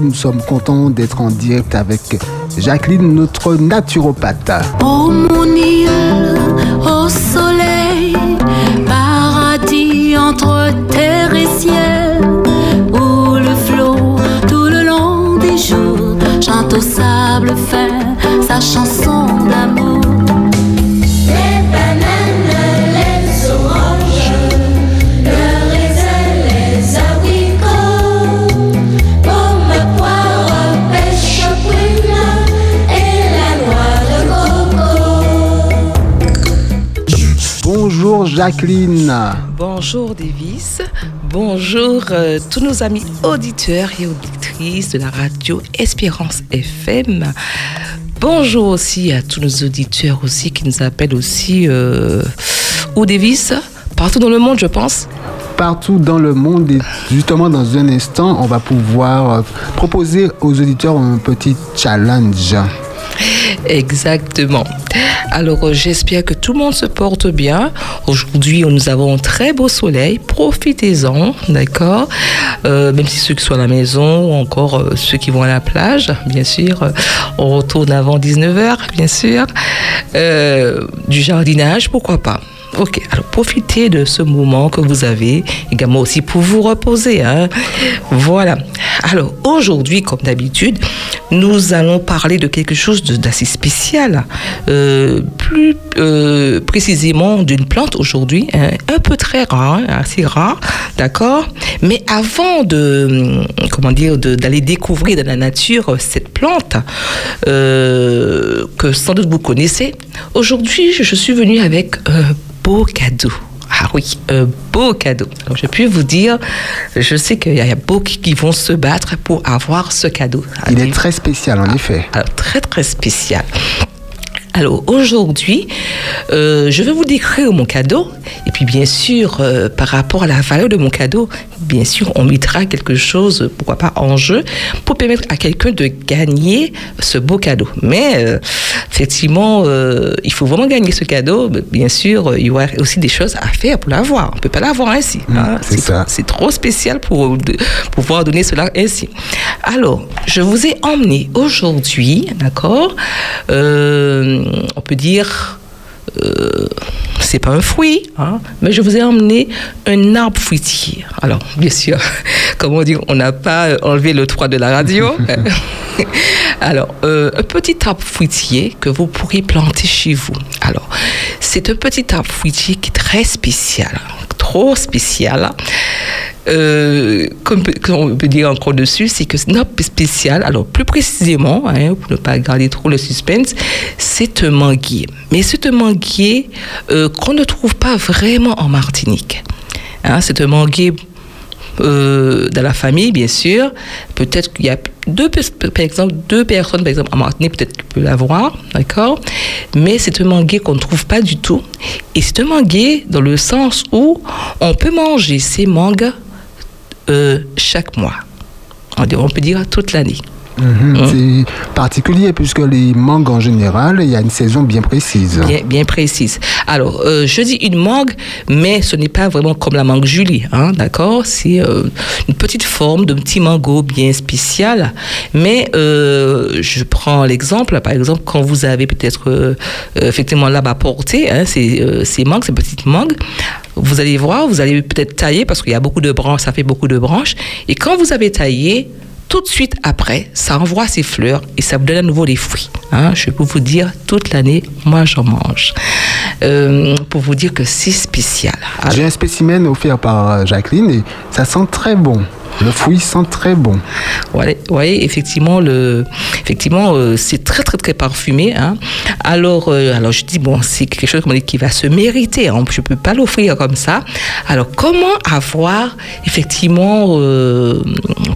Nous sommes contents d'être en direct avec Jacqueline, notre naturopathe. Oh mon île, au soleil, paradis entre terre et ciel, où le flot tout le long des jours chante au sable fin sa chanson d'amour. Jacqueline. Bonjour Davis, bonjour euh, tous nos amis auditeurs et auditrices de la radio Espérance FM. Bonjour aussi à tous nos auditeurs aussi qui nous appellent aussi euh, ou Davis, partout dans le monde je pense. Partout dans le monde et justement dans un instant, on va pouvoir euh, proposer aux auditeurs un petit challenge. Exactement. Alors euh, j'espère que tout le monde se porte bien. Aujourd'hui nous avons un très beau soleil. Profitez-en, d'accord? Euh, Même si ceux qui sont à la maison ou encore euh, ceux qui vont à la plage, bien sûr. on retourne avant 19h, bien sûr. Du jardinage, pourquoi pas? Ok, alors profitez de ce moment que vous avez, également aussi pour vous reposer. Hein. Voilà. Alors aujourd'hui, comme d'habitude, nous allons parler de quelque chose d'assez spécial, euh, plus euh, précisément d'une plante aujourd'hui, hein, un peu très rare, hein, assez rare, d'accord? Mais avant de, hum, comment dire, d'aller découvrir dans la nature cette plante euh, que sans doute vous connaissez, aujourd'hui, je suis venue avec un beau cadeau. Ah oui, un beau cadeau. Alors, je peux vous dire, je sais qu'il y a beaucoup qui vont se battre pour avoir ce cadeau. Il est très spécial en effet. Alors, très très spécial. Alors aujourd'hui, euh, je vais vous décrire mon cadeau. Et puis bien sûr, euh, par rapport à la valeur de mon cadeau, bien sûr, on mettra quelque chose, pourquoi pas en jeu, pour permettre à quelqu'un de gagner ce beau cadeau. Mais euh, effectivement, il faut vraiment gagner ce cadeau. Mais Bien sûr, il y aura aussi des choses à faire pour l'avoir. On ne peut pas l'avoir ainsi. hein. c'est ça. c'est trop spécial pour de- pouvoir donner cela ainsi. Alors, je vous ai emmené aujourd'hui, d'accord On peut dire. Euh, c'est pas un fruit, hein, mais je vous ai emmené un arbre fruitier. Alors, bien sûr, comment dire, on n'a pas euh, enlevé le 3 de la radio. Alors, euh, un petit arbre fruitier que vous pourrez planter chez vous. Alors, c'est un petit arbre fruitier qui est très spécial, spécial. Euh, qu'on peut dire encore dessus, c'est que arbre spécial. Alors, plus précisément, hein, pour ne pas garder trop le suspense, c'est un manguier. Mais c'est un manguier euh, qu'on ne trouve pas vraiment en Martinique. Hein, c'est un manguier euh, dans la famille, bien sûr. Peut-être qu'il y a deux, par exemple, deux personnes, par exemple, en Martinique, peut-être qui peuvent l'avoir, d'accord Mais c'est un manguier qu'on ne trouve pas du tout. Et c'est un manguier dans le sens où on peut manger ces mangues euh, chaque mois. On peut dire toute l'année. Mhm, Hein? C'est particulier puisque les mangues en général, il y a une saison bien précise. Bien, bien précise. Alors, euh, je dis une mangue, mais ce n'est pas vraiment comme la mangue Julie, hein, d'accord? C'est euh, une petite forme de petit mango bien spécial. Mais euh, je prends l'exemple, par exemple, quand vous avez peut-être effectivement là-bas porté hein, ces, ces mangues, ces petites mangues, vous allez voir, vous allez peut-être tailler parce qu'il y a beaucoup de branches, ça fait beaucoup de branches. Et quand vous avez taillé, tout de suite après, ça envoie ses fleurs et ça vous donne à nouveau des fruits. hein. Je peux vous dire, toute l'année, moi j'en mange. Euh, pour vous dire que c'est spécial. J'ai un spécimen offert par euh, Jacqueline et ça sent très bon. Le fruit sent très bon. Ouais, ouais, effectivement, le, effectivement, euh, c'est très très très parfumé. Hein. Alors, euh, alors je dis bon, c'est quelque chose comme on dit, qui va se mériter. Hein. Je peux pas l'offrir comme ça. Alors, comment avoir effectivement euh,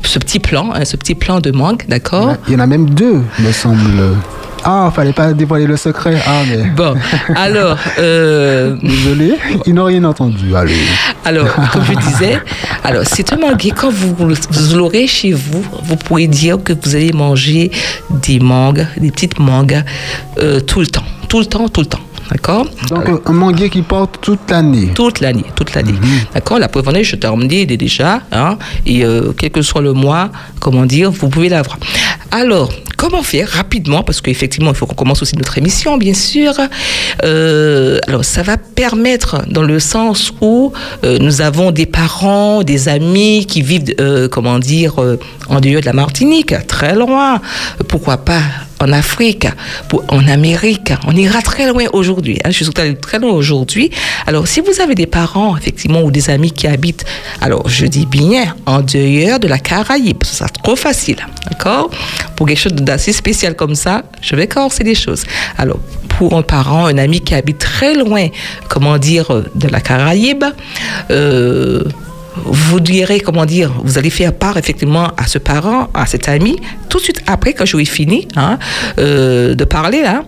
ce petit plan, hein, ce petit plan de mangue, d'accord? Il y en a même deux, me semble. Ah, fallait pas dévoiler le secret. Ah, mais. Bon, alors. Euh, Désolé, ils n'ont rien entendu. Allez. Alors, comme je disais, alors c'est un manguier. Quand vous, vous l'aurez chez vous, vous pourrez dire que vous allez manger des mangues, des petites mangues, euh, tout le temps, tout le temps, tout le temps. D'accord Donc, Alors, un manguier qui porte toute l'année. toute l'année, toute l'année. D'accord La preuve en est, je t'ai emmené déjà, hein, et euh, quel que soit le mois, comment dire, vous pouvez l'avoir. Alors, comment faire rapidement Parce qu'effectivement, il faut qu'on commence aussi notre émission, bien sûr. Euh, alors, ça va permettre dans le sens où euh, nous avons des parents, des amis qui vivent, comment dire, en dehors de la Martinique, très loin. Pourquoi pas en Afrique, en Amérique? On ira très loin aujourd'hui. hein. Je suis allée très loin aujourd'hui. Alors, si vous avez des parents, effectivement, ou des amis qui habitent, alors je dis bien, en dehors de la Caraïbe, ça sera trop facile. D'accord? Pour quelque chose d'assez spécial comme ça, je vais corser les choses. Alors, pour un parent, un ami qui habite très loin, comment dire, de la Caraïbe, euh, vous direz, comment dire, vous allez faire part effectivement à ce parent, à cet ami, tout de suite après que j'aurai fini hein, euh, de parler, hein,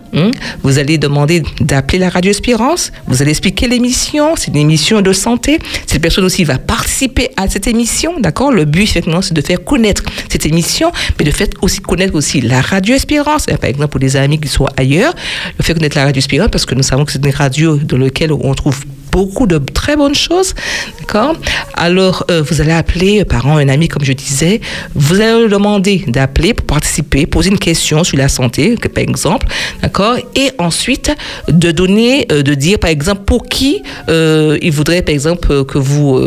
vous allez demander d'appeler la Radio Espérance, vous allez expliquer l'émission, c'est une émission de santé, cette personne aussi va participer à cette émission, d'accord. Le but, effectivement, c'est de faire connaître cette émission, mais de faire aussi connaître aussi la Radio Espérance, par exemple, pour des amis qui sont ailleurs, de faire connaître la Radio Espérance, parce que nous savons que c'est une radio dans laquelle on trouve beaucoup de très bonnes choses. D'accord? Alors, euh, vous allez appeler euh, parents, un ami, comme je disais. Vous allez leur demander d'appeler pour participer, poser une question sur la santé, par exemple. D'accord? Et ensuite, de donner, euh, de dire, par exemple, pour qui il voudrait, par exemple, que vous.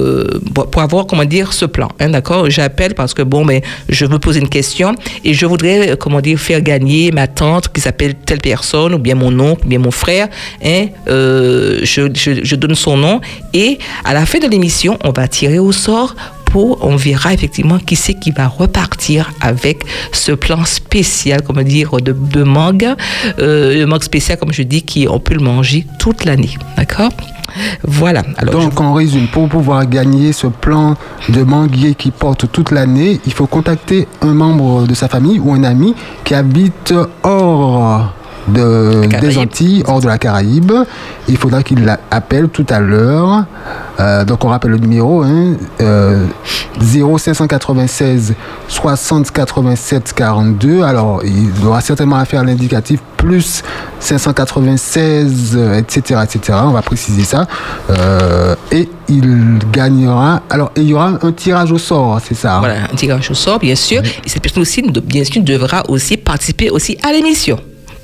pour avoir, comment dire, ce plan. hein, D'accord? J'appelle parce que, bon, mais je veux poser une question et je voudrais, comment dire, faire gagner ma tante qui s'appelle telle personne, ou bien mon oncle, ou bien mon frère. Hein, je, je- je donne son nom. Et à la fin de l'émission, on va tirer au sort pour, on verra effectivement qui c'est qui va repartir avec ce plan spécial, comment dire, de, de mangue, euh, le mangue spécial, comme je dis, qui on peut le manger toute l'année, d'accord? Voilà. Alors, je- Donc, en résumé, pour pouvoir gagner ce plan de manguier qui porte toute l'année, il faut contacter un membre de sa famille ou un ami qui habite hors de, des Antilles, hors de la Caraïbe. Il faudra qu'il l'appelle tout à l'heure. Euh, donc, on rappelle le numéro hein, euh, 0596 60 87 42. Alors, il aura certainement à faire l'indicatif plus 596, euh, etc., etc. On va préciser ça. Euh, et il gagnera. Alors, il y aura un tirage au sort, c'est ça hein? Voilà, un tirage au sort, bien sûr. Et cette personne aussi, bien sûr, devra aussi participer aussi à l'émission.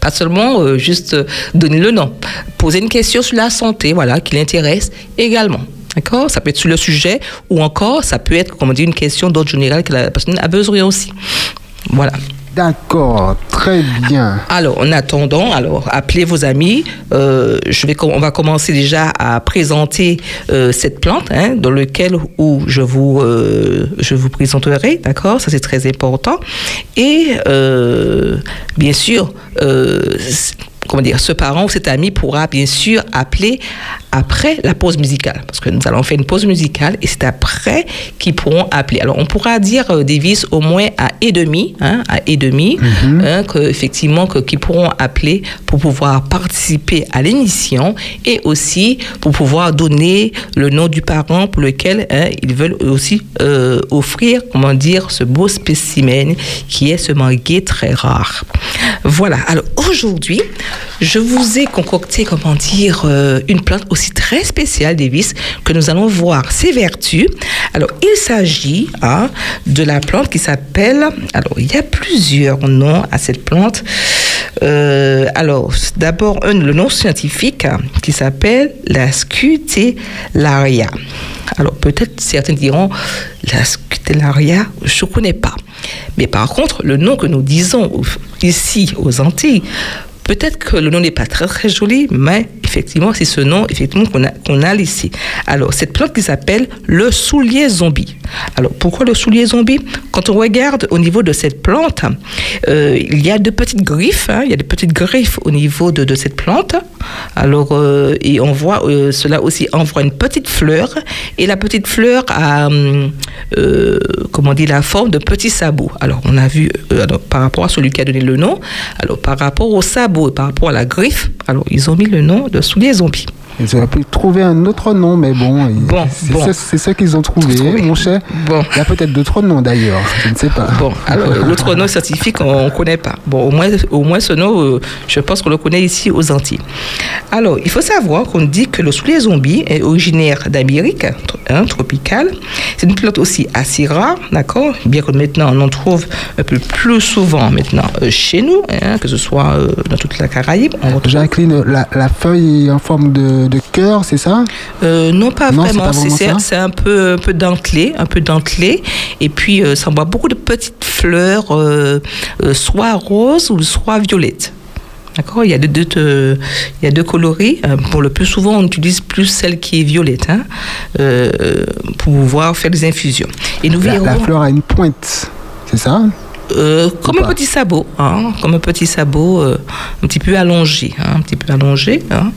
Pas seulement euh, juste euh, donner le nom. Poser une question sur la santé, voilà, qui l'intéresse également. D'accord? Ça peut être sur le sujet ou encore, ça peut être, comme on dit, une question d'ordre général que la personne a besoin aussi. Voilà. D'accord, très bien. Alors, en attendant, alors appelez vos amis. Euh, je vais, on va commencer déjà à présenter euh, cette plante, hein, dans lequel où je vous, euh, je vous présenterai, d'accord? Ça c'est très important. Et bien sûr, comment dire, ce parent ou cet ami pourra bien sûr appeler après la pause musicale, parce que nous allons faire une pause musicale et c'est après qu'ils pourront appeler. Alors on pourra dire euh, des vis au moins à et demi, hein, à et demi, hein, que effectivement que qu'ils pourront appeler pour pouvoir participer à l'émission et aussi pour pouvoir donner le nom du parent pour lequel hein, ils veulent aussi euh, offrir, comment dire, ce beau spécimen qui est ce manguier très rare. Voilà. Alors aujourd'hui, je vous ai concocté, comment dire, euh, une plante aussi très spéciale, Davis, que nous allons voir ses vertus. Alors, il s'agit hein, de la plante qui s'appelle. Alors, il y a plusieurs noms à cette plante. Euh, alors, d'abord, le nom scientifique hein, qui s'appelle la scutellaria. Alors, peut-être certains diront la scutellaria, je ne connais pas. Mais par contre, le nom que nous disons ici aux Antilles, Peut-être que le nom n'est pas très très joli, mais effectivement, c'est ce nom effectivement qu'on a, qu'on a laissé. Alors, cette plante qui s'appelle le soulier zombie. Alors, pourquoi le soulier zombie? Quand on regarde au niveau de cette plante, euh, il y a de petites griffes, hein, il y a de petites griffes au niveau de, de cette plante. Alors, euh, et on voit, euh, cela aussi envoie une petite fleur, et la petite fleur a, hum, comment dire, la forme de petits sabots. Alors, on a vu, par rapport à celui qui a donné le nom, alors par rapport au sabot et par rapport à la griffe, alors ils ont mis le nom de soulier zombie. Ils auraient pu trouver un autre nom, mais bon, Bon, c'est bon. ça qu'ils ont trouvé, Trouvé. mon cher. Bon. Il y a peut-être d'autres noms d'ailleurs, je ne sais pas. Bon, alors l'autre nom scientifique, on ne connaît pas. Bon, au moins, au moins ce nom, euh, je pense qu'on le connaît ici aux Antilles. Alors, il faut savoir qu'on dit que le soulier zombie est originaire d'Amérique hein, tropicale. C'est une plante aussi assez rare, d'accord Bien que maintenant, on en trouve un peu plus souvent maintenant euh, chez nous, hein, que ce soit euh, dans toute la Caraïbe. Jacqueline, la, la feuille en forme de, de cœur, c'est ça? Euh, non, pas Non, vraiment. C'est un peu, un peu dentelé, un peu dentelé. Et puis, euh, ça envoie beaucoup de petites fleurs, euh, euh, soit roses ou soit violettes. D'accord? Il y a deux, deux, euh, il y a deux coloris. Pour le plus souvent, on utilise plus celle qui est violette hein, pour pouvoir faire des infusions. Et nous la, verrons. la fleur a une pointe, c'est ça? Euh, comme un petit sabot, hein, comme un petit sabot euh, un petit peu allongé, hein, un petit peu allongé. hein.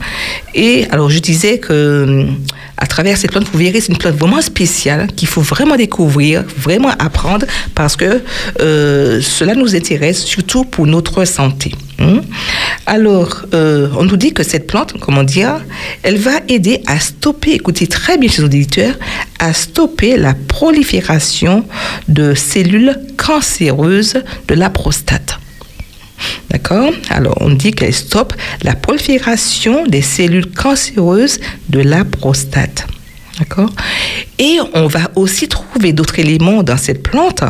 Et alors je disais que hum, à travers cette plante, vous verrez, c'est une plante vraiment spéciale qu'il faut vraiment découvrir, vraiment apprendre, parce que euh, cela nous intéresse surtout pour notre santé. hein. Alors, euh, on nous dit que cette plante, comment dire, elle va aider à stopper, écoutez très bien chez nos auditeurs, à stopper la prolifération de cellules cancéreuses de la prostate. D'accord Alors, on dit qu'elle stoppe la prolifération des cellules cancéreuses de la prostate. D'accord Et on va aussi trouver d'autres éléments dans cette plante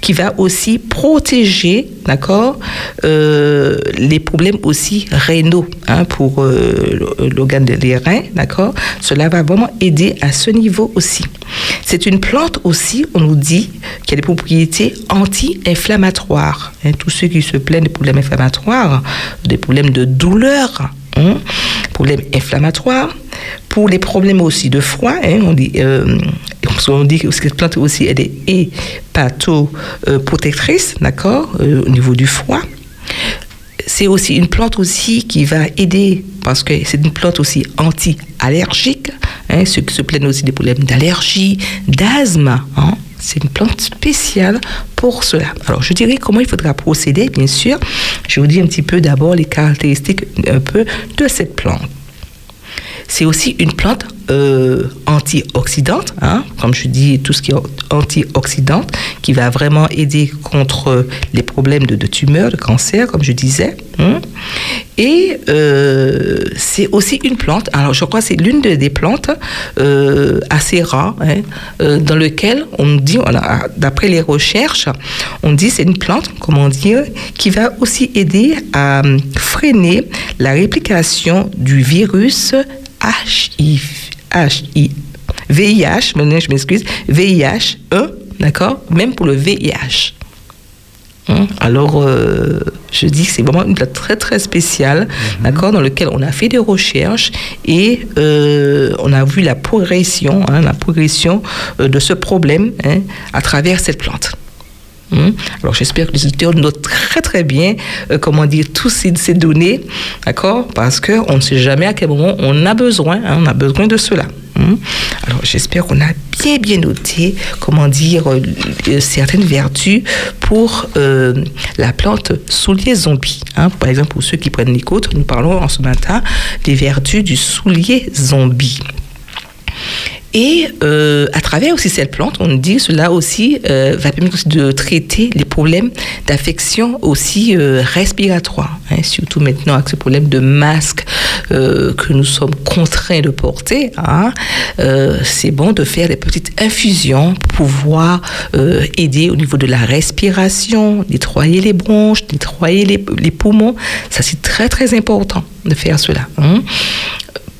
qui va aussi protéger, d'accord, euh, les problèmes aussi rénaux hein, pour euh, l'organe des reins, d'accord Cela va vraiment aider à ce niveau aussi. C'est une plante aussi, on nous dit, qui a des propriétés anti-inflammatoires. hein. tous ceux qui se plaignent des problèmes inflammatoires, des problèmes de douleur, hein, problèmes inflammatoires, pour les problèmes aussi de foie, hein, on dit, euh, qu'on dit que cette plante aussi elle est hépatoprotectrice, d'accord, euh, au niveau du foie. C'est aussi une plante aussi qui va aider parce que c'est une plante aussi anti-allergique. hein, ceux qui se plaignent aussi des problèmes d'allergie, d'asthme. hein, c'est une plante spéciale pour cela. Alors, je dirais comment il faudra procéder, bien sûr. Je vous dis un petit peu d'abord les caractéristiques un peu de cette plante. C'est aussi une plante euh, antioxydante, hein, comme je dis, tout ce qui est antioxydante, qui va vraiment aider contre les problèmes de, tumeurs, de cancer, comme je disais. hein. Et euh, c'est aussi une plante, alors je crois que c'est l'une de- des plantes euh, assez rares, hein, dans lequel on dit, d'après les recherches, on dit c'est une plante, comment dire, qui va aussi aider à freiner la réplication du virus HIV, VIH, maintenant je m'excuse, VIH, 1, d'accord Même pour le VIH. Hein, Alors, euh, je dis que c'est vraiment une plante très très spéciale, d'accord, dans lequel on a fait des recherches et euh, on a vu la progression, hein, la progression euh, de ce problème hein, à travers cette plante. Hum. Alors j'espère que les auditeurs notent très très bien euh, comment dire toutes ces, données, d'accord? Parce qu'on ne sait jamais à quel moment on a besoin, hein, on a besoin de cela. Hum. Alors j'espère qu'on a bien bien noté comment dire euh, euh, certaines vertus pour la plante soulier zombie. hein? Par exemple pour ceux qui prennent les côtes, nous parlons en ce matin des vertus du soulier zombie. Et euh, à travers aussi cette plante, on dit cela aussi euh, va permettre de traiter les problèmes d'affection aussi euh, respiratoires, hein, surtout maintenant avec ce problème de masque euh, que nous sommes contraints de porter. hein. C'est bon de faire des petites infusions pour pouvoir aider au niveau de la respiration, nettoyer les bronches, nettoyer les, les poumons. Ça c'est très très important de faire cela. hein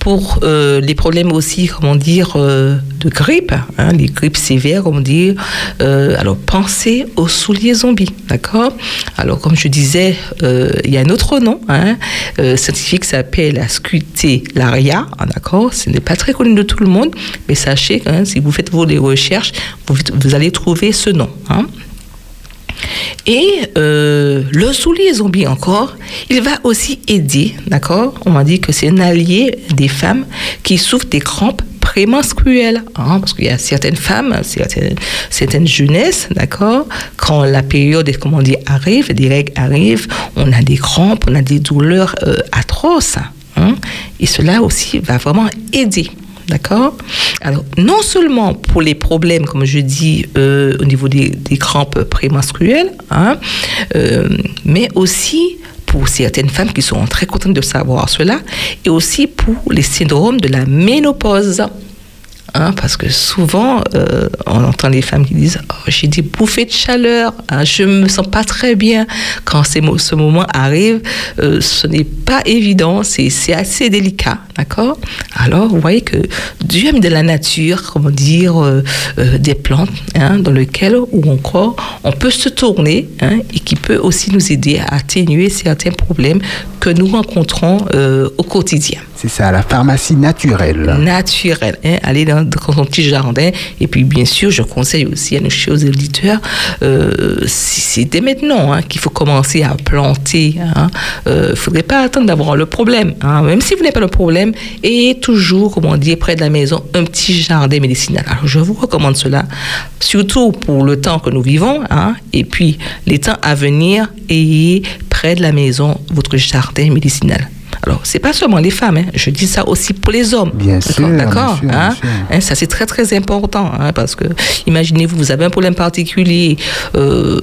pour euh, les problèmes aussi, comment dire, euh, de grippe, hein, les grippes sévères, comment dire. Euh, alors, pensez aux souliers zombies, d'accord? Alors, comme je disais, il y a un autre nom hein, scientifique qui s'appelle la scutellaria, hein, d'accord? Ce n'est pas très connu de tout le monde, mais sachez que hein, si vous faites vos recherches, vous, vous allez trouver ce nom. Hein. Et euh, le soulier zombie encore, il va aussi aider, d'accord? On m'a dit que c'est un allié des femmes qui souffrent des crampes prémenstruelles, hein, parce qu'il y a certaines femmes, certaines, certaines jeunesses, d'accord? Quand la période, comment dire, arrive, des règles arrivent, on a des crampes, on a des douleurs euh, atroces. hein? et cela aussi va vraiment aider. D'accord Alors, non seulement pour les problèmes, comme je dis, euh, au niveau des, crampes prémenstruelles, hein, euh, mais aussi pour certaines femmes qui sont très contentes de savoir cela, et aussi pour les syndromes de la ménopause. Hein, parce que souvent, euh, on entend les femmes qui disent oh, J'ai des bouffées de chaleur, hein, je me sens pas très bien. Quand ce moment arrive, euh, ce n'est pas évident, c'est assez délicat, d'accord? Alors, vous voyez que Dieu a mis de la nature, comment dire, euh, des plantes hein, dans lesquelles, ou encore, on peut se tourner et qui peut aussi nous aider à atténuer certains problèmes que nous rencontrons euh, au quotidien C'est ça, la pharmacie naturelle. naturel. Hein, aller dans, dans son petit jardin. Et puis, bien sûr, je conseille aussi à nos chers auditeurs, euh, si c'est dès maintenant hein, qu'il faut commencer à planter. Il hein. ne faudrait pas attendre d'avoir le problème. hein. Même si vous n'avez pas le problème, ayez toujours, comment dire, près de la maison, un petit jardin médicinal. Alors, je vous recommande cela, surtout pour le temps que nous vivons. et puis, les temps à venir, ayez près de la maison votre jardin médicinal. Alors, c'est pas seulement les femmes, hein, je dis ça aussi pour les hommes. Bien sûr, D'accord? hein? Hein, ça, c'est très, très important. parce que, imaginez-vous, vous avez un problème particulier. euh,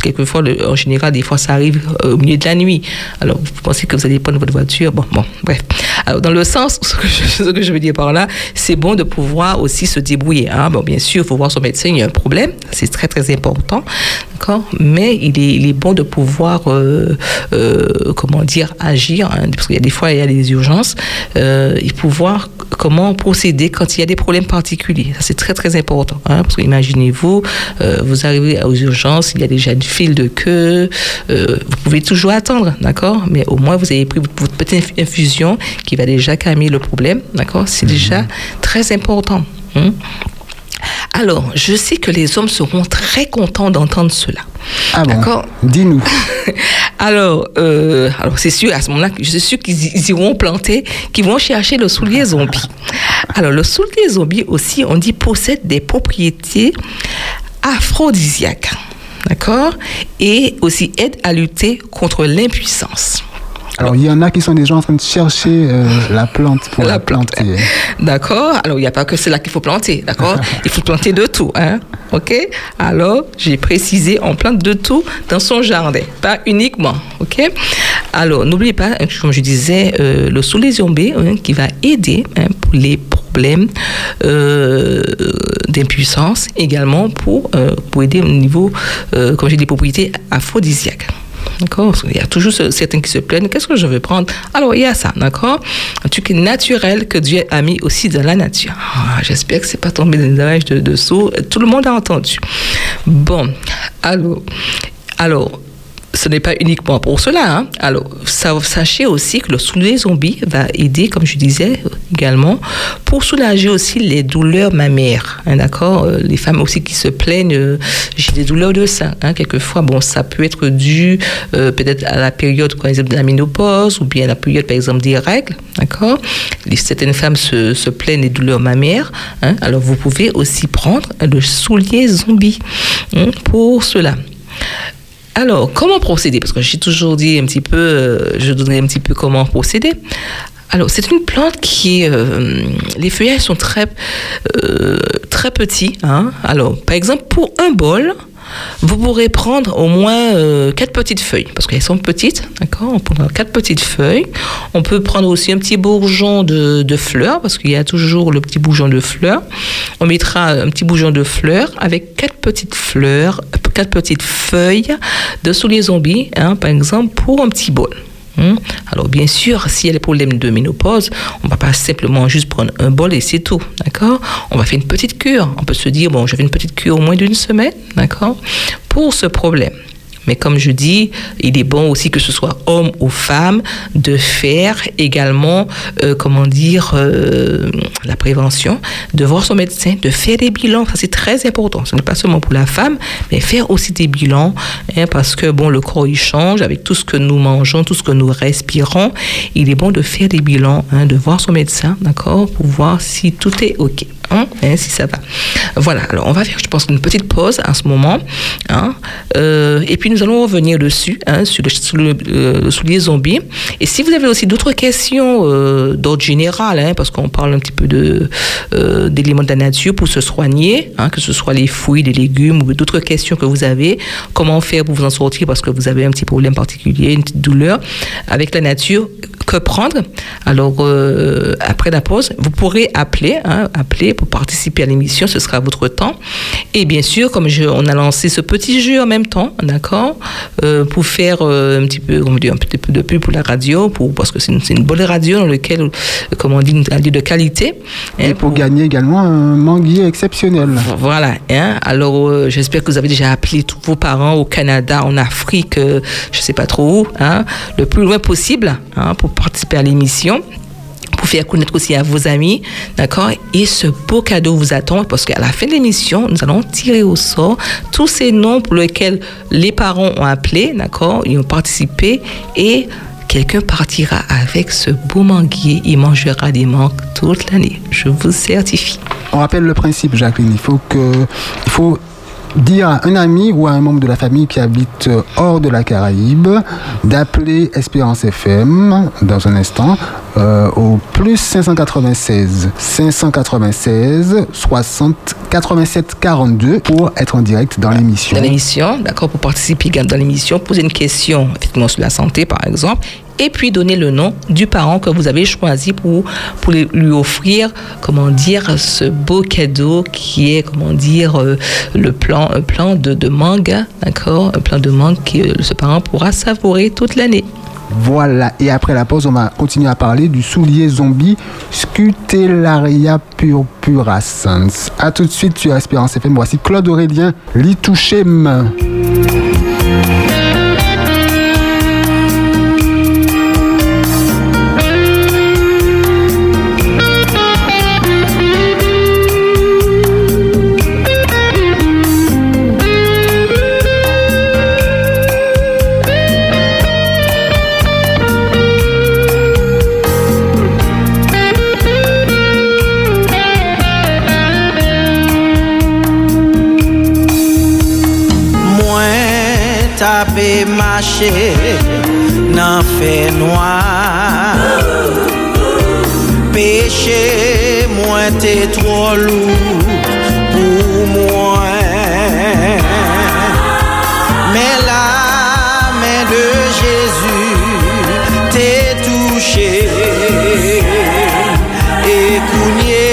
quelquefois, le- en général, des fois, ça arrive euh, au milieu de la nuit. Alors, vous pensez que vous allez prendre votre voiture? Bon, bon, bref. Alors, dans le sens, ce que je, ce que je veux dire par là, c'est bon de pouvoir aussi se débrouiller. Hein. Bon, bien sûr, il faut voir son médecin, il y a un problème. C'est très, très important. D'accord? Mais il est, bon de pouvoir, euh, euh, comment dire, agir. hein, parce qu'il y a des fois, il y a des urgences. Et pouvoir comment procéder quand il y a des problèmes particuliers. Ça, c'est très, très important. hein, parce que imaginez-vous, euh, vous arrivez aux urgences, il y a déjà une file de queue. euh, vous pouvez toujours attendre, d'accord? Mais au moins, vous avez pris votre petite inf- infusion qui va déjà calmer le problème, d'accord? C'est déjà très important. hein? Alors, je sais que les hommes seront très contents d'entendre cela. Ah bon? D'accord? Dis-nous. alors, euh, alors c'est sûr, à ce moment-là, je suis sûr qu'ils iront planter, qu'ils vont chercher le soulier zombie. Alors, le soulier zombie aussi, on dit, possède des propriétés aphrodisiaques. D'accord? Et aussi aide à lutter contre l'impuissance. Alors, il y en a qui sont déjà en train de chercher euh, la plante pour la, La plante. planter. D'accord Alors, il n'y a pas que cela qu'il faut planter, d'accord? Il faut planter de tout, hein? OK? Alors, j'ai précisé, on plante de tout dans son jardin, pas uniquement, OK? Alors, n'oubliez pas, hein, comme je disais, euh, le soulésion B hein, qui va aider hein, pour les problèmes euh, d'impuissance, également pour, euh, pour aider au niveau, comme j'ai dit, des propriétés aphrodisiaques. D'accord qu'il y a toujours ce- certains qui se plaignent. Qu'est-ce que je vais prendre? Alors, il y a ça, d'accord? Un truc naturel que Dieu a mis aussi dans la nature. Ah, J'espère que c'est pas tombé dans les de, de sourds. Tout le monde a entendu. Bon, alors, alors ce n'est pas uniquement pour cela. hein. Alors, sa- sachez aussi que le soulier zombie va aider, comme je disais également, pour soulager aussi les douleurs mammaires. hein, D'accord? Euh, Les femmes aussi qui se plaignent, euh, j'ai des douleurs de sein. hein, quelquefois, bon, ça peut être dû euh, peut-être à la période, par exemple, de la ménopause ou bien à la période, par exemple, des règles. D'accord? Certaines femmes se, se plaignent des douleurs mammaires. hein. alors, vous pouvez aussi prendre le soulier zombie hein, pour cela. Alors, comment procéder? Parce que j'ai toujours dit un petit peu, euh, je donnerai un petit peu comment procéder. Alors, c'est une plante qui euh, les feuillages sont très, euh, très petits. hein. Alors, par exemple, pour un bol, vous pourrez prendre au moins euh, quatre petites feuilles, parce qu'elles sont petites, d'accord On prendra quatre petites feuilles. On peut prendre aussi un petit bourgeon de, fleurs, parce qu'il y a toujours le petit bourgeon de fleurs. On mettra un petit bourgeon de fleurs avec quatre petites fleurs, quatre petites feuilles de soulier zombie, hein, par exemple, pour un petit bol. Hein. Alors bien sûr, s'il y a des problèmes de ménopause, on va pas simplement juste prendre un bol et c'est tout, d'accord? On va faire une petite cure. On peut se dire bon, je fais une petite cure au moins d'une semaine, d'accord? Pour ce problème. Mais comme je dis, il est bon aussi que ce soit homme ou femme de faire également, euh, comment dire, euh, la prévention, de voir son médecin, de faire des bilans. Ça, c'est très important. Ce n'est pas seulement pour la femme, mais faire aussi des bilans, hein, parce que, bon, le corps, il change avec tout ce que nous mangeons, tout ce que nous respirons. Il est bon de faire des bilans, hein, de voir son médecin, d'accord, pour voir si tout est OK. Hein, si ça va. Voilà, alors on va faire, je pense, une petite pause à ce moment. euh, et puis nous allons revenir dessus, hein, sur le, sur euh, soulier zombie. Et si vous avez aussi d'autres questions euh, d'ordre général, hein, parce qu'on parle un petit peu de, euh, d'éléments de la nature pour se soigner, hein, que ce soit les fruits, les légumes ou d'autres questions que vous avez, comment faire pour vous en sortir parce que vous avez un petit problème particulier, une petite douleur avec la nature, que prendre? Alors, euh, après la pause, vous pourrez appeler, appeler pour participer à l'émission, ce sera votre temps. Et bien sûr, comme on a lancé ce petit jeu en même temps, d'accord, euh, pour faire euh, un petit peu, comment dire, un petit peu de pub pour la radio, pour, parce que c'est une, bonne radio dans laquelle, euh, comment on dit, une radio de qualité. Et hein, pour gagner également un manguier exceptionnel. voilà. Hein? Alors, euh, j'espère que vous avez déjà appelé tous vos parents au Canada, en Afrique, je sais pas trop où, hein? le plus loin possible hein, pour participer à l'émission pour faire connaître aussi à vos amis, d'accord? Et ce beau cadeau vous attend parce qu'à la fin de l'émission, nous allons tirer au sort tous ces noms pour lesquels les parents ont appelé, d'accord? Ils ont participé et quelqu'un partira avec ce beau manguier, il mangera des mangues toute l'année, je vous certifie. On rappelle le principe, Jacqueline. Il faut que, il faut dire à un ami ou à un membre de la famille qui habite euh, hors de la Caraïbe d'appeler Espérance FM dans un instant euh, au plus 596 596 60 87 42 pour être en direct dans l'émission. dans l'émission, d'accord, pour participer également dans l'émission, poser une question effectivement sur la santé, par exemple, et puis donner le nom du parent que vous avez choisi pour, pour lui offrir, comment dire, ce beau cadeau qui est, comment dire, euh, le plan, un plan de, de mangue, d'accord, un plan de mangue que euh, ce parent pourra savourer toute l'année. Voilà, et après la pause, on va continuer à parler du soulier zombie Scutellaria purpurascens. A tout de suite sur Espérance FM. Voici Claude Aurélien Litouchem. Tape mache nan fe noir. Peche mwen te tro lou pou mwen Men la men de Jésus te touche E kounye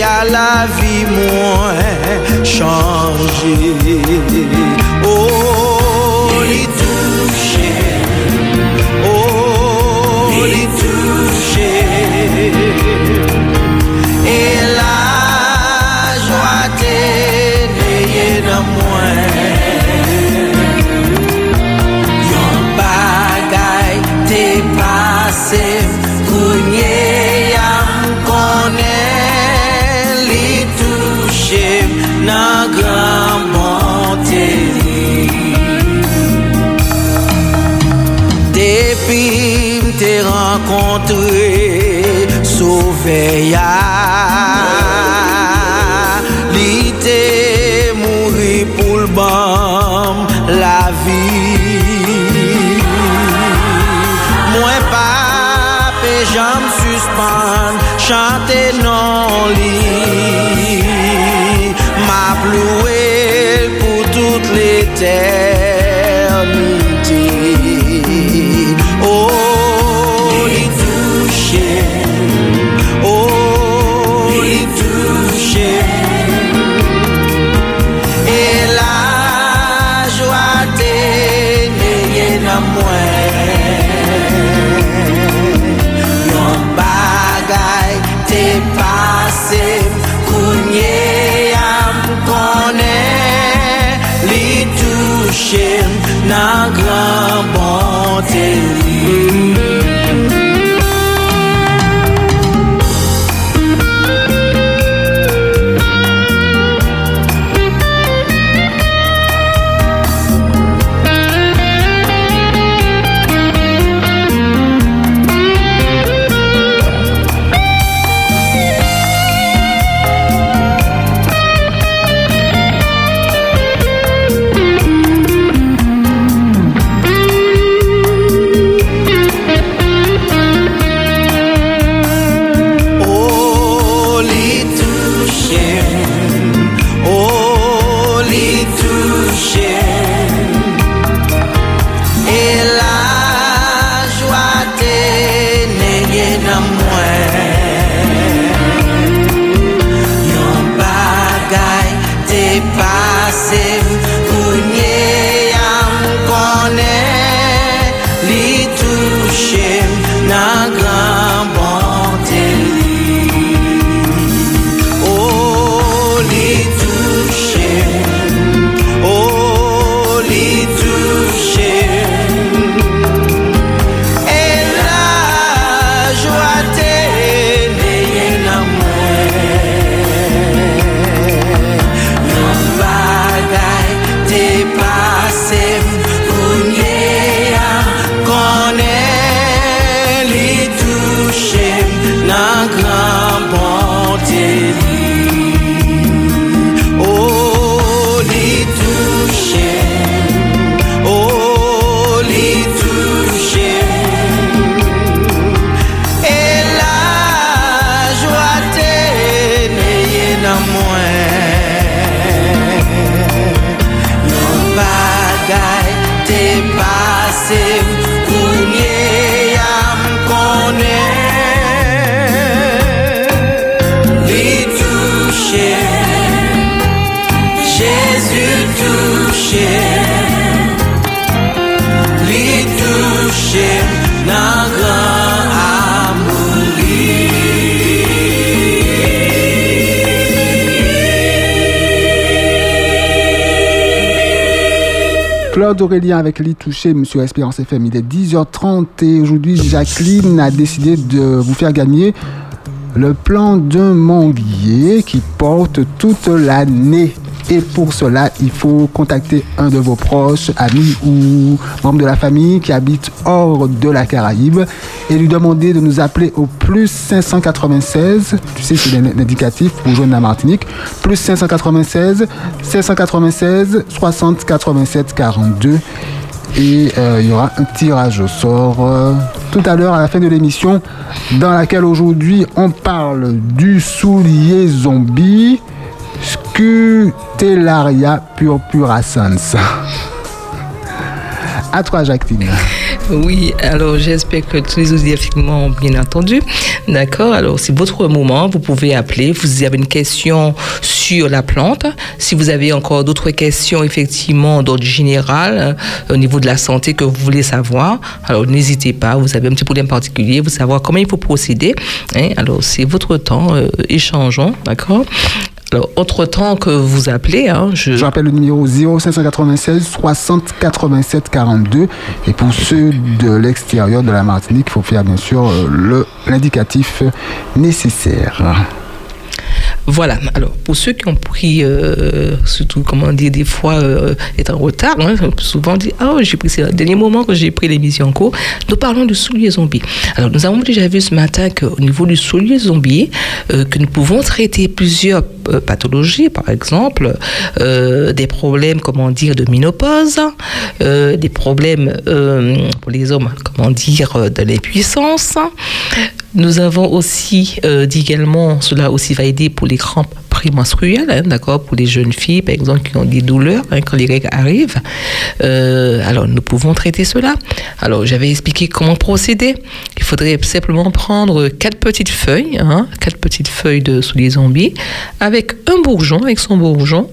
ya la vi mwen chanje rentre Soveya Li te mouri pou l'bam la vi Mwen pa pe jam suspan Chante nan li Ma ploue pou tout l'ete Claude Aurélien avec Lit Touché, Monsieur Espérance FM. Il est 10h30 et aujourd'hui, Jacqueline a décidé de vous faire gagner le plan d'un manguier qui porte toute l'année. Et pour cela, il faut contacter un de vos proches, amis ou membres de la famille qui habite hors de la Caraïbe et lui demander de nous appeler au plus 596, tu sais, c'est l'indicatif pour joindre la Martinique, plus 596 596 60 87 42 et euh, il y aura un tirage au sort euh, tout à l'heure à la fin de l'émission dans laquelle aujourd'hui on parle du soulier zombie Scutellaria purpurascens. À toi Jacqueline. Oui, alors j'espère que tous les auditeurs effectivement ont bien entendu. D'accord, alors c'est votre moment, vous pouvez appeler. Vous avez une question sur la plante. Si vous avez encore d'autres questions, effectivement, d'ordre général, euh, au niveau de la santé que vous voulez savoir, alors n'hésitez pas. Vous avez un petit problème particulier, vous savoir comment il faut procéder. hein. Alors c'est votre temps, euh, échangeons, d'accord alors, entre-temps que vous appelez, hein, je, Je rappelle le numéro 0596 60 87 42 et pour ceux de l'extérieur de la Martinique, il faut faire bien sûr euh, l'indicatif nécessaire. Voilà. Alors, pour ceux qui ont pris, euh, surtout, comment dire, des fois, euh, est en retard, hein, souvent dit, ah, oh, j'ai pris, c'est le dernier moment que j'ai pris l'émission en cours. Nous parlons du soulier zombie. Alors, nous avons déjà vu ce matin qu'au niveau du soulier zombie, euh, que nous pouvons traiter plusieurs euh, pathologies, par exemple, euh, des problèmes, comment dire, de ménopause, des problèmes pour les hommes, comment dire, de l'impuissance. Nous avons aussi euh, dit également, cela aussi va aider pour les crampes prémenstruelles, hein, d'accord, pour les jeunes filles, par exemple, qui ont des douleurs hein, quand les règles arrivent. Euh, alors, nous pouvons traiter cela. Alors, j'avais expliqué comment procéder. Il faudrait simplement prendre quatre petites feuilles, hein, quatre petites feuilles de sous les zombies, avec un bourgeon, avec son bourgeon,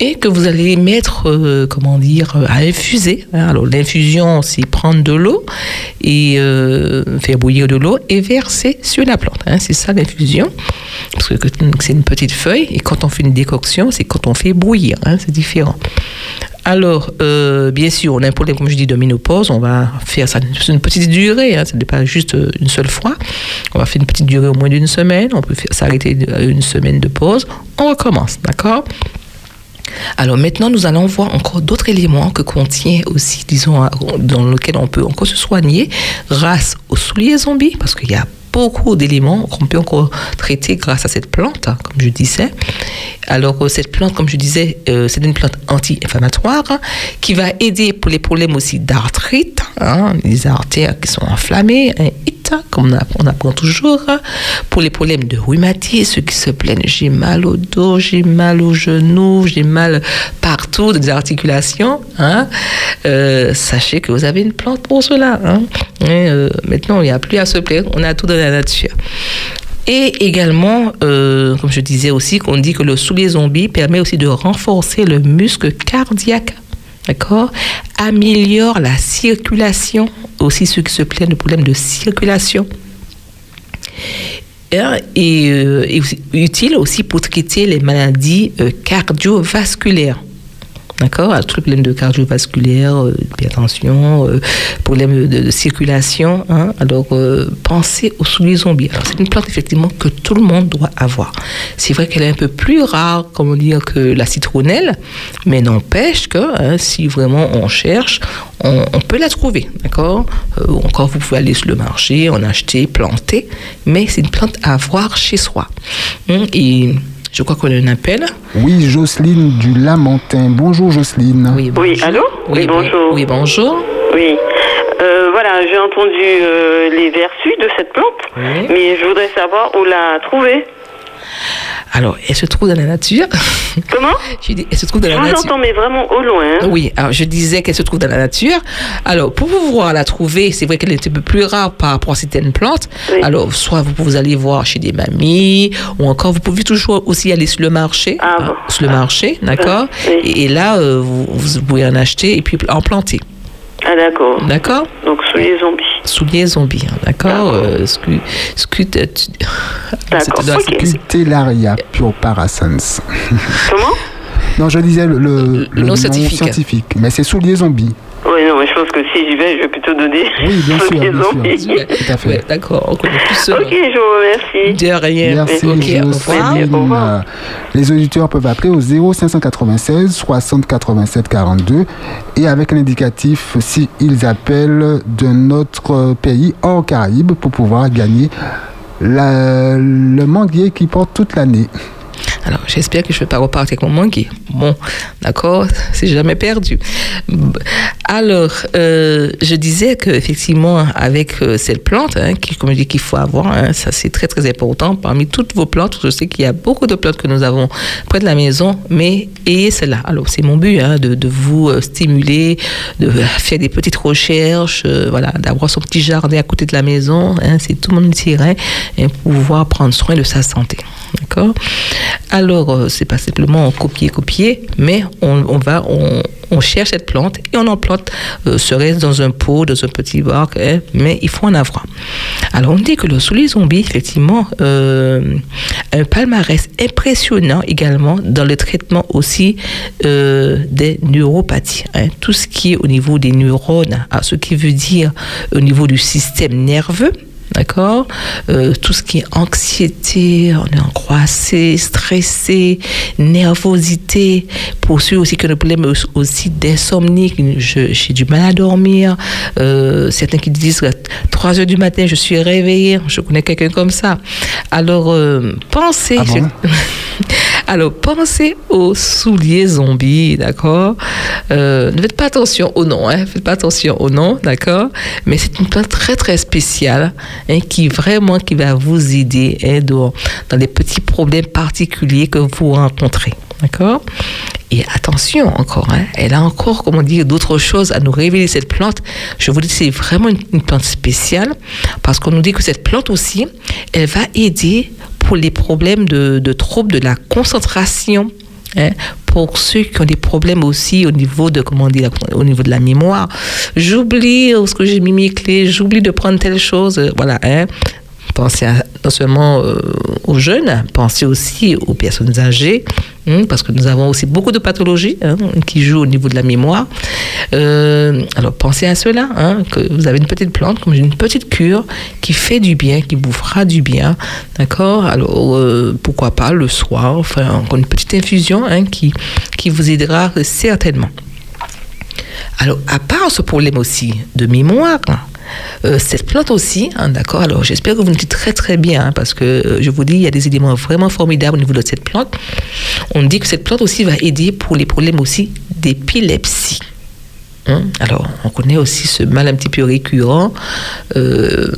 et que vous allez mettre, euh, comment dire, euh, à infuser. hein. Alors l'infusion, c'est prendre de l'eau et euh, faire bouillir de l'eau et verser sur la plante. hein. C'est ça l'infusion. Parce que c'est une petite feuille et quand on fait une décoction, c'est quand on fait bouillir. hein. C'est différent. Alors, bien sûr, on a un problème, comme je dis, de ménopause. On va faire ça sur une petite durée. Hein, ce n'est pas juste une seule fois. On va faire une petite durée au moins d'une semaine. On peut s'arrêter une semaine de pause. On recommence, d'accord? Alors maintenant, nous allons voir encore d'autres éléments que contient aussi, disons, dans lequel on peut encore se soigner grâce aux souliers zombies, parce qu'il y a beaucoup d'éléments qu'on peut encore traiter grâce à cette plante, hein, comme je disais. Alors, euh, cette plante, comme je disais, euh, c'est une plante anti-inflammatoire hein, qui va aider pour les problèmes aussi d'arthrite, hein, les artères qui sont enflammées, comme on apprend, toujours, pour les problèmes de rhumatisme, ceux qui se plaignent, j'ai mal au dos, j'ai mal au genou, j'ai mal partout, des articulations. Euh, sachez que vous avez une plante pour cela. maintenant, il n'y a plus à se plaindre, on a tout dans nature. Et également, euh, comme je disais aussi, qu'on dit que le soulier zombie permet aussi de renforcer le muscle cardiaque. D'accord? Améliore la circulation. Aussi ceux qui se plaignent de problèmes de circulation. Hein, Et, euh, et aussi- utile aussi pour traiter les maladies euh, cardiovasculaires. D'accord problèmes de cardiovasculaire, euh, d'hypertension, euh, problèmes de, circulation. hein. Alors, euh, pensez aux souliers zombies. Alors, c'est une plante, effectivement, que tout le monde doit avoir. C'est vrai qu'elle est un peu plus rare, comment dire, que la citronnelle, mais n'empêche que hein, si vraiment on cherche, on, on peut la trouver. D'accord Euh, Encore, vous pouvez aller sur le marché, en acheter, planter, mais c'est une plante à avoir chez soi. Hum, Et je crois qu'on a un appel. Oui, Jocelyne du Lamentin. Bonjour Jocelyne. Oui, Oui, allô Oui, bonjour. Oui, bonjour. Oui. Euh, voilà, j'ai entendu euh, les vertus de cette plante, Oui. mais je voudrais savoir où la trouver. Alors, elle se trouve dans la nature. Comment Je dis, elle se trouve dans la vous nature. entends, mais vraiment au loin. hein. Oui, alors je disais qu'elle se trouve dans la nature. Alors, pour pouvoir la trouver, c'est vrai qu'elle est un peu plus rare par rapport à certaines plantes. Oui. Alors, soit vous pouvez aller voir chez des mamies, ou encore vous pouvez toujours aussi aller sur le marché. Ah hein, bon. sur le marché, d'accord Oui. et, et là, euh, vous, vous pouvez en acheter et puis en planter. Ah, d'accord. D'accord Donc, zombies. Souliers zombies, hein, d'accord euh, scu- scut- euh, tu- D'accord, C'était dans- ok. c'est- Cutellaria purparascens. Comment? Non, je disais le, le, Le nom scientifique. Mais c'est souliers zombies. Oui, non, mais je pense que si j'y vais, je vais plutôt donner Oui, bien sûr, bien Tout à fait. ouais, d'accord, on connaît plus. Ok, je vous remercie. De rien. Merci, Ok, au revoir. Au revoir. Euh, Les auditeurs peuvent appeler au 0596 60 87 42 et avec l'indicatif s'ils appellent d'un autre pays hors Caraïbes pour pouvoir gagner la- le manguier qui porte toute l'année. Alors, j'espère que je ne vais pas repartir avec mon manguier. Bon, d'accord, c'est jamais perdu. Alors, euh, je disais qu'effectivement, avec euh, cette plante, hein, qui, comme je dis qu'il faut avoir, hein, ça c'est très très important. Parmi toutes vos plantes, je sais qu'il y a beaucoup de plantes que nous avons près de la maison, mais ayez celle-là. Alors, c'est mon but hein, de, de vous euh, stimuler, de faire des petites recherches, voilà, d'avoir son petit jardin à côté de la maison. C'est tout monde dirait, et pouvoir prendre soin de sa santé. D'accord? Alors, euh, c'est pas simplement copier-copier, mais on, va, on, cherche cette plante et on en plante, euh, serait-ce dans un pot, dans un petit bac, hein, mais il faut en avoir. Alors, on dit que le soulier zombie, effectivement, euh, a un palmarès impressionnant également dans le traitement aussi euh, des neuropathies. hein. Tout ce qui est au niveau des neurones, ah, ce qui veut dire au niveau du système nerveux, D'accord Euh, Tout ce qui est anxiété, on est angoissé, stressé, nervosité. Pour ceux aussi qui ont des problèmes aussi- d'insomnie, que j'ai du mal à dormir. Euh, certains qui disent à 3 heures du matin, je suis réveillé. Je connais quelqu'un comme ça. Alors, euh, pensez. Ah bon? Alors, pensez aux souliers zombies, d'accord? Euh, Ne faites pas attention au nom, hein Faites pas attention au nom, d'accord? Mais c'est une plante très, très spéciale hein, qui vraiment qui va vous aider hein, dans, dans les petits problèmes particuliers que vous rencontrez, d'accord? Et attention encore, hein, elle a encore, comment dire, d'autres choses à nous révéler, cette plante. Je vous dis, c'est vraiment une, une plante spéciale parce qu'on nous dit que cette plante aussi, elle va aider pour les problèmes de, de troubles de la concentration. Hein, pour ceux qui ont des problèmes aussi au niveau de comment dire au niveau de la mémoire j'oublie est-ce que j'ai mis mes clés j'oublie de prendre telle chose euh, voilà hein. Pensez non seulement euh, aux jeunes, pensez aussi aux personnes âgées, hein, parce que nous avons aussi beaucoup de pathologies hein, qui jouent au niveau de la mémoire. Euh, alors pensez à cela, hein, que vous avez une petite plante, comme une petite cure qui fait du bien, qui vous fera du bien, d'accord? Alors euh, pourquoi pas le soir, enfin encore une petite infusion qui, qui vous aidera certainement. Alors, à part ce problème aussi de mémoire, euh, cette plante aussi, hein, d'accord, alors j'espère que vous nous dites très très bien, hein, parce que euh, je vous dis, il y a des éléments vraiment formidables au niveau de cette plante. On dit que cette plante aussi va aider pour les problèmes aussi d'épilepsie. Hein, Alors, on connaît aussi ce mal un petit peu récurrent euh,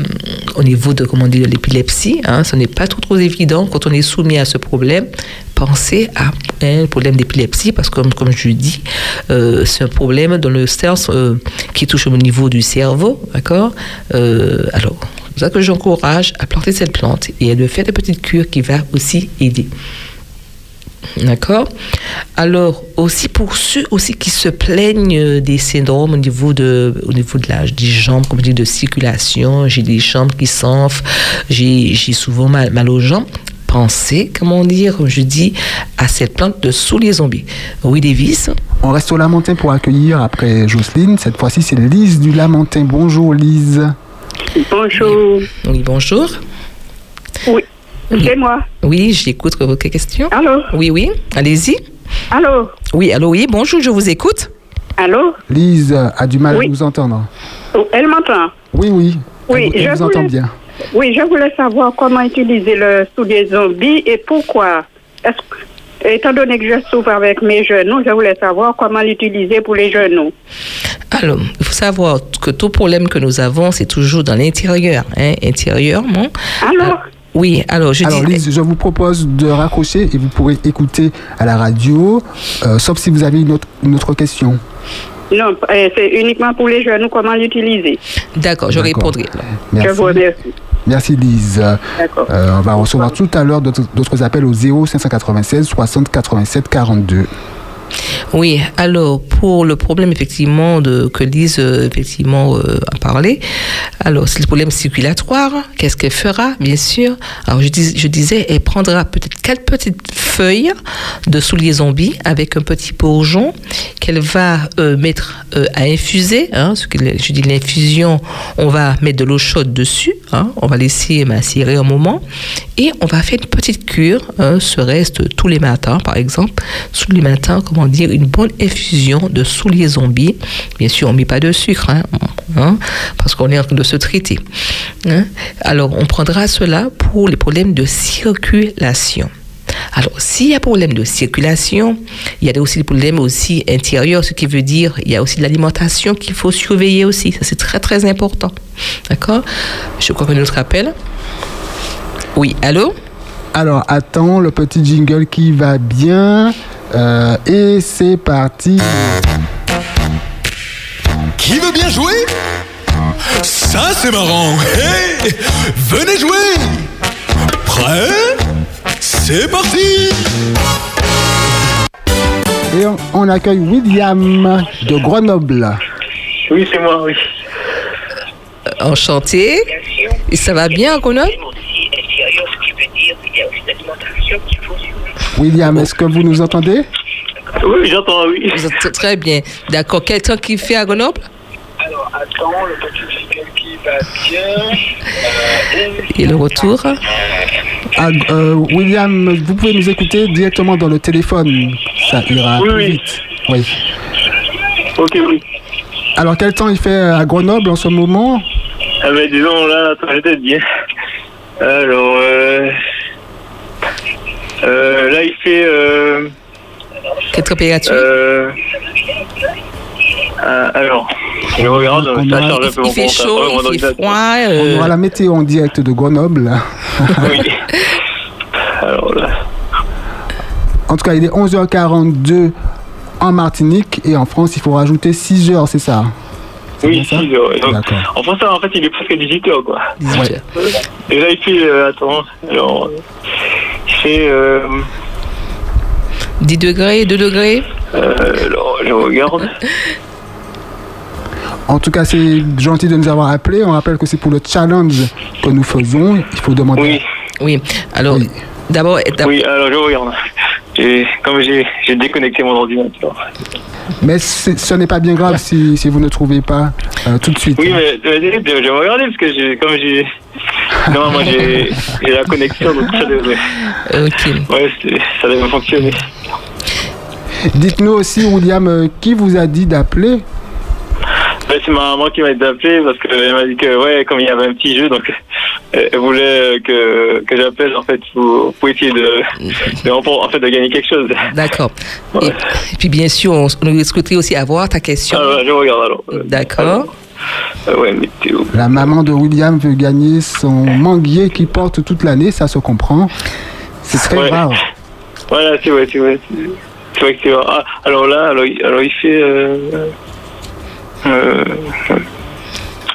au niveau de comment dire de l'épilepsie. Hein, ce n'est pas trop trop évident quand on est soumis à ce problème. Pensez à un problème d'épilepsie parce que, comme, je dis, euh, c'est un problème dans le sens euh, qui touche au niveau du cerveau, d'accord? Alors, c'est pour ça que j'encourage à planter cette plante et à de faire des petites cures qui va aussi aider. D'accord Alors, aussi pour ceux aussi qui se plaignent des syndromes au niveau de, au niveau de la, des jambes, comme je dis, de circulation, j'ai des jambes qui s'enflent, j'ai j'ai souvent mal, mal aux jambes. Pensez, comment dire, comme je dis, à cette plante de sous les zombies. Oui, Davis On reste au Lamentin pour accueillir après Jocelyne. Cette fois-ci, c'est Lise du Lamentin. Bonjour Lise. Bonjour. Oui, bonjour. Oui. C'est moi. Oui, j'écoute vos questions. Allô Oui, oui, allez-y. Allô Oui, allô, oui, bonjour, je vous écoute. Allô Lise a du mal Oui. à nous entendre. Oh, Elle m'entend Oui, oui. Oui, elle, je elle vous entend voulais- bien. Oui, je voulais savoir comment utiliser le soulier zombie et pourquoi. Que- Étant donné que je souffre avec mes genoux, je voulais savoir comment l'utiliser pour les genoux. Alors, il faut savoir que tout problème que nous avons, c'est toujours dans l'intérieur, hein, intérieurement. Alors Oui, alors je Alors dis. Lise, je vous propose de raccrocher et vous pourrez écouter à la radio, euh, sauf si vous avez une autre, une autre question. Non, euh, c'est uniquement pour les jeunes, comment l'utiliser? D'accord, je répondrai. Je vous Merci. remercie. Merci Lise. D'accord. Euh, on va recevoir tout à l'heure d'autres d'autres appels au 0 596 60 87 42. Oui, alors pour le problème effectivement de, que Lise euh, effectivement euh, a parlé, alors c'est le problème circulatoire, qu'est-ce qu'elle fera? Bien sûr. Alors je, dis- je disais, elle prendra peut-être quatre petites feuilles de souliers zombies avec un petit bourgeon qu'elle va euh, mettre à infuser. Hein, je dis l'infusion, on va mettre de l'eau chaude dessus, hein, on va laisser macérer un moment et on va faire une petite cure, hein, ce reste tous les matins par exemple, tous les matins, dire, une bonne infusion de souliers zombies. Bien sûr, on ne met pas de sucre, hein, hein, parce qu'on est en train de se traiter. hein. Alors, on prendra cela pour les problèmes de circulation. Alors, s'il y a problème de circulation, il y a aussi des problèmes aussi intérieurs, ce qui veut dire il y a aussi de l'alimentation qu'il faut surveiller aussi. Ça, c'est très, très important. D'accord? Je crois que notre appel. Oui, allô? Alors attends le petit jingle qui va bien. Euh, et c'est parti. Qui veut bien jouer? Ça c'est marrant. Hey, venez jouer. Prêt? C'est parti. Et on, on accueille William de Grenoble. Oui, c'est moi, oui. Enchanté. Et ça va bien, Grenoble? William, est-ce que vous nous entendez? Oui, j'entends, oui. Vous êtes Très bien. D'accord. Quel temps qu'il fait à Grenoble? Alors, attends, le petit qui va bien. Et le retour? Ah, euh, William, vous pouvez nous écouter directement dans le téléphone. Ça ira Oui, vite. Oui. Ok, oui. Alors quel temps il fait à Grenoble en ce moment? Ah, ben, disons, là, attends, je dire. Alors, euh. Euh, il fait. Euh, Quelle température euh, ah, alors, je regarde, On ça aura- charge un peu Il fait chaud, mon il fait ordinateur. froid. On euh, aura la météo en direct de Grenoble. Oui. Alors là. En tout cas, il est 11h42 en Martinique et en France, il faut rajouter 6 heures, c'est ça? Oui, bien ça? 6 heures. ouais. Donc, D'accord. en français, en fait, il est presque 18 heures, quoi. 18 Ouais. Et là, il fait. euh, attends, alors. euh, Il fait. Euh, 10 degrés, 2 degrés euh, alors, je regarde. En tout cas, c'est gentil de nous avoir appelés. On rappelle que c'est pour le challenge que nous faisons. Il faut demander. Oui, Oui. Alors, Oui. d'abord, d'abord- oui, alors je regarde. Comme j'ai déconnecté mon ordinateur. Mais ce n'est pas bien grave si, si vous ne trouvez pas euh, tout de suite. Oui, mais, mais je je vais regarder parce que comme j'ai. Non, moi j'ai la connexion, donc ça devrait. ok. Ouais, ça devrait fonctionner. Dites-nous aussi, William, euh, qui vous a dit d'appeler Ouais, c'est ma maman qui m'a appelé parce qu'elle m'a dit que, ouais, comme il y avait un petit jeu, donc euh, elle voulait que, que j'appelle en fait pour, pour essayer de, de, en fait, de gagner quelque chose. D'accord. Ouais. Et, et puis, bien sûr, on, on souhaiterait aussi avoir ta question. Alors, je regarde alors. Euh, D'accord. Euh, ouais, météo. La maman de William veut gagner son manguier qui porte toute l'année, ça se comprend. C'est très Ouais. rare. Voilà, c'est vrai, c'est vrai. c'est- vrai que c'est vrai. Ah, alors là, alors, il- alors il fait. Euh, euh,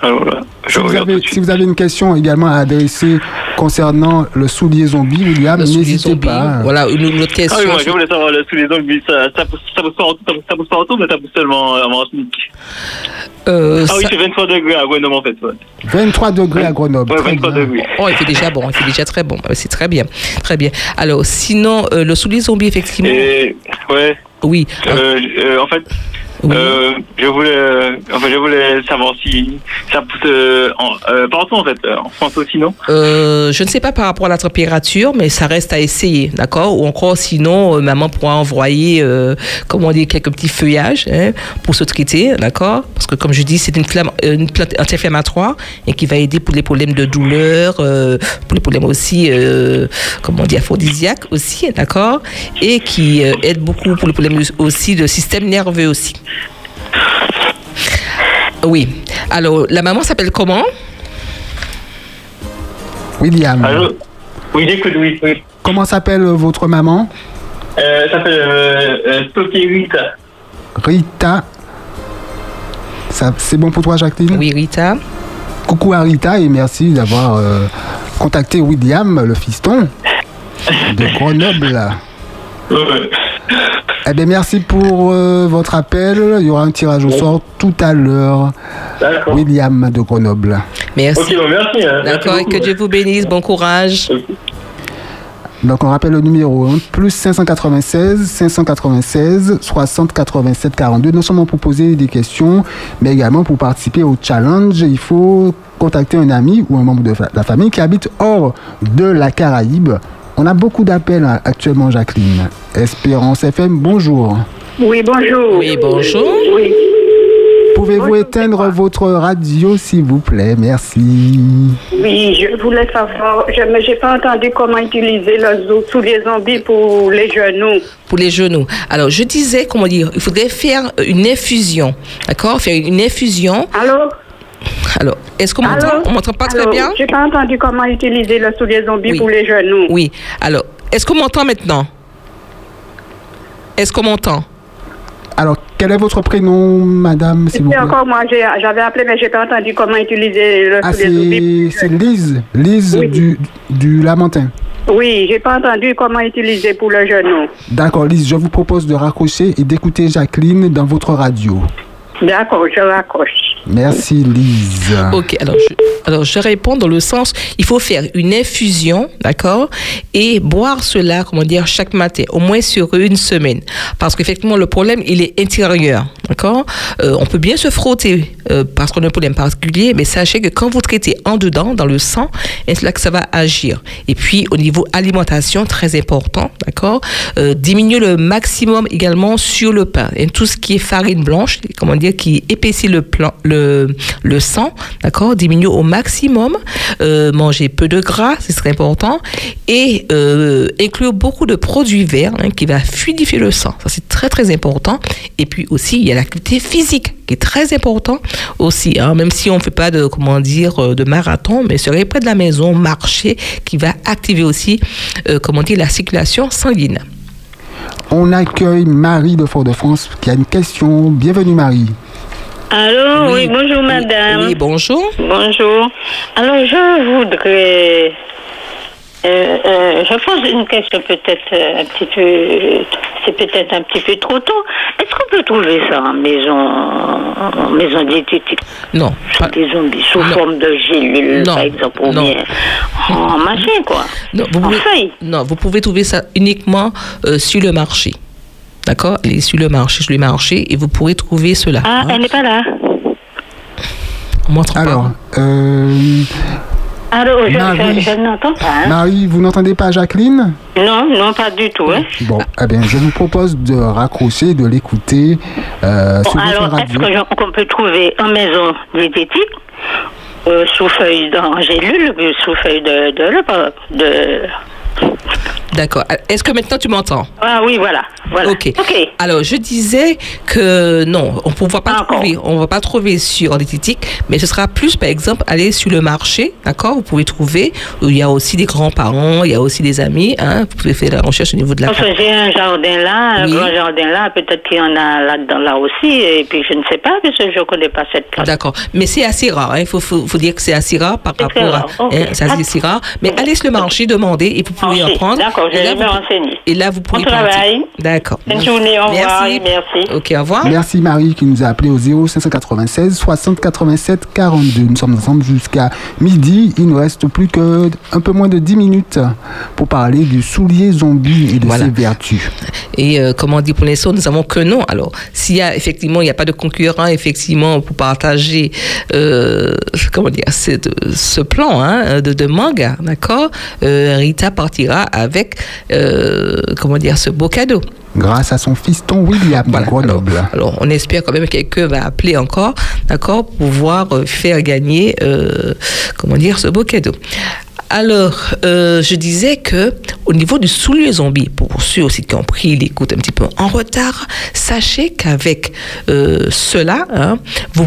alors là, je Si vous, avez, si vous une question également à adresser concernant le soulier zombie, William, Le soulier n'hésitez zombie. pas. Voilà, une, une autre Ah oui, question. moi je voulais savoir sous les ongles, ça, ça, pousse, ça, pousse pas, en- ça, pousse- autour, mais ça pousse seulement euh, en Martinique. Euh, Ah oui, ça- c'est 23 degrés à Guadeloupe en fait. Ouais, 23 degrés à Grenoble. ouais très 23 bien. degrés. Oh, il fait déjà bon, il fait déjà très bon. Euh, C'est très bien, très bien. Alors, sinon, euh, le soulier zombie, effectivement. Et ouais, Oui. euh, euh, en fait, Oui. euh, je voulais, euh, enfin, je voulais savoir si ça pousse euh, en, euh, partout en fait, en France aussi, non? Euh, je ne sais pas par rapport à la température, mais ça reste à essayer, d'accord? Ou encore, sinon, maman pourra envoyer, euh, comment dire, quelques petits feuillages hein, pour se traiter, d'accord? Parce que, comme je dis, c'est une, flamme- une plante anti-inflammatoire et qui va aider pour les problèmes de douleur, euh, pour les problèmes aussi, euh, comment dire, aphrodisiaques aussi, d'accord? Et qui aide beaucoup pour les problèmes aussi de système nerveux aussi. Oui. Alors, la maman s'appelle comment? William. Allô? Oui, j'écoute, oui, oui. Comment s'appelle votre maman? Euh, ça s'appelle euh, euh, Sophie Rita. Rita. Ça- C'est bon pour toi, Jacqueline? Oui, Rita. Coucou à Rita et merci d'avoir euh, contacté William, le fiston de Grenoble. Eh bien, merci pour euh, votre appel. Il y aura un tirage au sort tout à l'heure. D'accord. William de Grenoble. Merci. Ok, bon, merci. hein. D'accord, que. Dieu vous bénisse. Bon courage. Donc, on rappelle le numéro hein, plus 596 596 60 87 42. Non seulement pour poser des questions, mais également pour participer au challenge. Il faut contacter un ami ou un membre de la famille qui habite hors de la Caraïbe. On a beaucoup d'appels actuellement, Jacqueline. Espérance FM, bonjour. Oui, bonjour. Oui, bonjour. Oui. Pouvez-vous éteindre votre radio, s'il vous plaît? Merci. Oui, je voulais savoir, je n'ai pas entendu comment utiliser le zoo sous les zombies pour les genoux. Pour les genoux. Alors, je disais, comment dire, il faudrait faire une infusion. D'accord? Faire une infusion. Allô Alors, est-ce qu'on m'entend? Allô? On m'entend pas très bien? J'ai pas entendu comment utiliser le zombies Oui. pour les genoux. Oui. Alors, est-ce qu'on m'entend maintenant? Est-ce qu'on m'entend? Alors, quel est votre prénom, madame, s'il vous C'est plaît? encore moi, j'avais appelé, mais j'ai pas entendu comment utiliser le Ah, zombies. c'est c'est Lise, Lise Oui. du, du Lamentin. Oui, j'ai pas entendu comment utiliser pour le genou. D'accord, Lise, je vous propose de raccrocher et d'écouter Jacqueline dans votre radio. D'accord, je raccroche. Merci, Lise. Ok, alors je, alors je réponds dans le sens, il faut faire une infusion, d'accord, et boire cela, comment dire, chaque matin, au moins sur une semaine. Parce qu'effectivement, le problème, il est intérieur, d'accord Euh, On peut bien se frotter euh, parce qu'on a un problème particulier, mais sachez que quand vous traitez en dedans, dans le sang, c'est là que ça va agir. Et puis, au niveau alimentation, très important, d'accord Euh, Diminuer le maximum également sur le pain. Et tout ce qui est farine blanche, comment dire, qui épaissit le, sang, d'accord Diminuer au maximum. Euh, manger peu de gras, c'est très important. Et euh, inclure beaucoup de produits verts hein, qui va fluidifier le sang. Ça, c'est très, très important. Et puis aussi, il y a l'activité physique qui est très important aussi. hein, même si on ne fait pas de, comment dire, euh, de marathon, mais serait près de la maison, marcher, qui va activer aussi, euh, comment dire, la circulation sanguine. On accueille Marie de Fort-de-France qui a une question. Bienvenue, Marie. Allô, oui, bonjour madame. Oui, bonjour. Bonjour. Alors je voudrais. Euh, euh, je pose une question peut-être euh, un petit peu. C'est peut-être un petit peu trop tôt. Est-ce qu'on peut trouver ça en maison, en maison diététique Non. Sous des zombies, sous Non. forme de gélules, Non. par exemple, ou Non. bien en machin, quoi. Non, vous En pouvez, feuille. non, vous pouvez trouver ça uniquement euh, sur le marché. D'accord? Elle est sur le marché, sur le marché, et vous pourrez trouver cela. Ah, hein. elle n'est pas là. On pas. Alors, euh, Alors, je, Marie. je, je n'entends pas. hein. Marie, vous n'entendez pas Jacqueline? Non, non, pas du tout. Hein. Bon, eh bien, je vous propose de raccrocher, de l'écouter euh, Bon, alors, est-ce qu'on peut trouver en maison diététique, euh, sous feuille d'en gélule, euh, sous feuille de, de, de, D'accord. Est-ce que maintenant tu m'entends? Ah oui, voilà. voilà. Ok. Alors, je disais que non, on ne va pas trouver, on va pas trouver sur diététique, mais ce sera plus, par exemple, aller sur le marché, d'accord? Vous pouvez trouver. Il y a aussi des grands-parents, il y a aussi des amis. Hein, vous pouvez faire la recherche au niveau de la. Parce que j'ai un jardin là, un grand jardin là, peut-être qu'il y en a là-dedans là aussi, et puis je ne sais pas, parce que je ne connais pas cette carte. D'accord. Mais c'est assez rare. hein? Il faut, faut, faut dire que c'est assez rare par rapport à. rare. Ok. hein, c'est assez rare. Mais allez sur le marché, demandez et vous pouvez en prendre. D'accord, je Et là, vais me vous- renseigner. Et là, vous pouvez Bon travail. D'accord. Bonne journée, au revoir, Merci. merci. Ok, au revoir. Merci Marie qui nous a appelé au 0596 60 87 42. Nous sommes ensemble jusqu'à midi. Il nous reste plus que un peu moins de 10 minutes pour parler du soulier zombie et de Voilà. ses vertus. Et euh, comment dire, pour l'instant, nous avons que non. Alors, s'il y a effectivement, il n'y a pas de concurrent, effectivement, pour partager, euh, comment dire, cette- ce plan hein, de, de manga, d'accord euh, Rita partira avec, euh, comment dire, ce beau cadeau. Grâce à son fiston William de Grenoble. Alors, on espère quand même que quelqu'un va appeler encore, d'accord, pour pouvoir euh, faire gagner, euh, comment dire, ce beau cadeau. Alors, euh, je disais que au niveau du soulier zombie, pour ceux aussi qui ont pris l'écoute un petit peu en retard, sachez qu'avec euh, cela, hein, vous,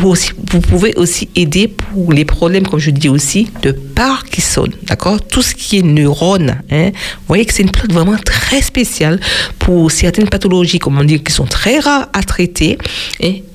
pouvez aussi, aider pour les problèmes, comme je dis aussi, de Parkinson. D'accord? Tout ce qui est neurones. Hein, vous voyez que c'est une plante vraiment très spéciale pour certaines pathologies, comment dire, qui sont très rares à traiter.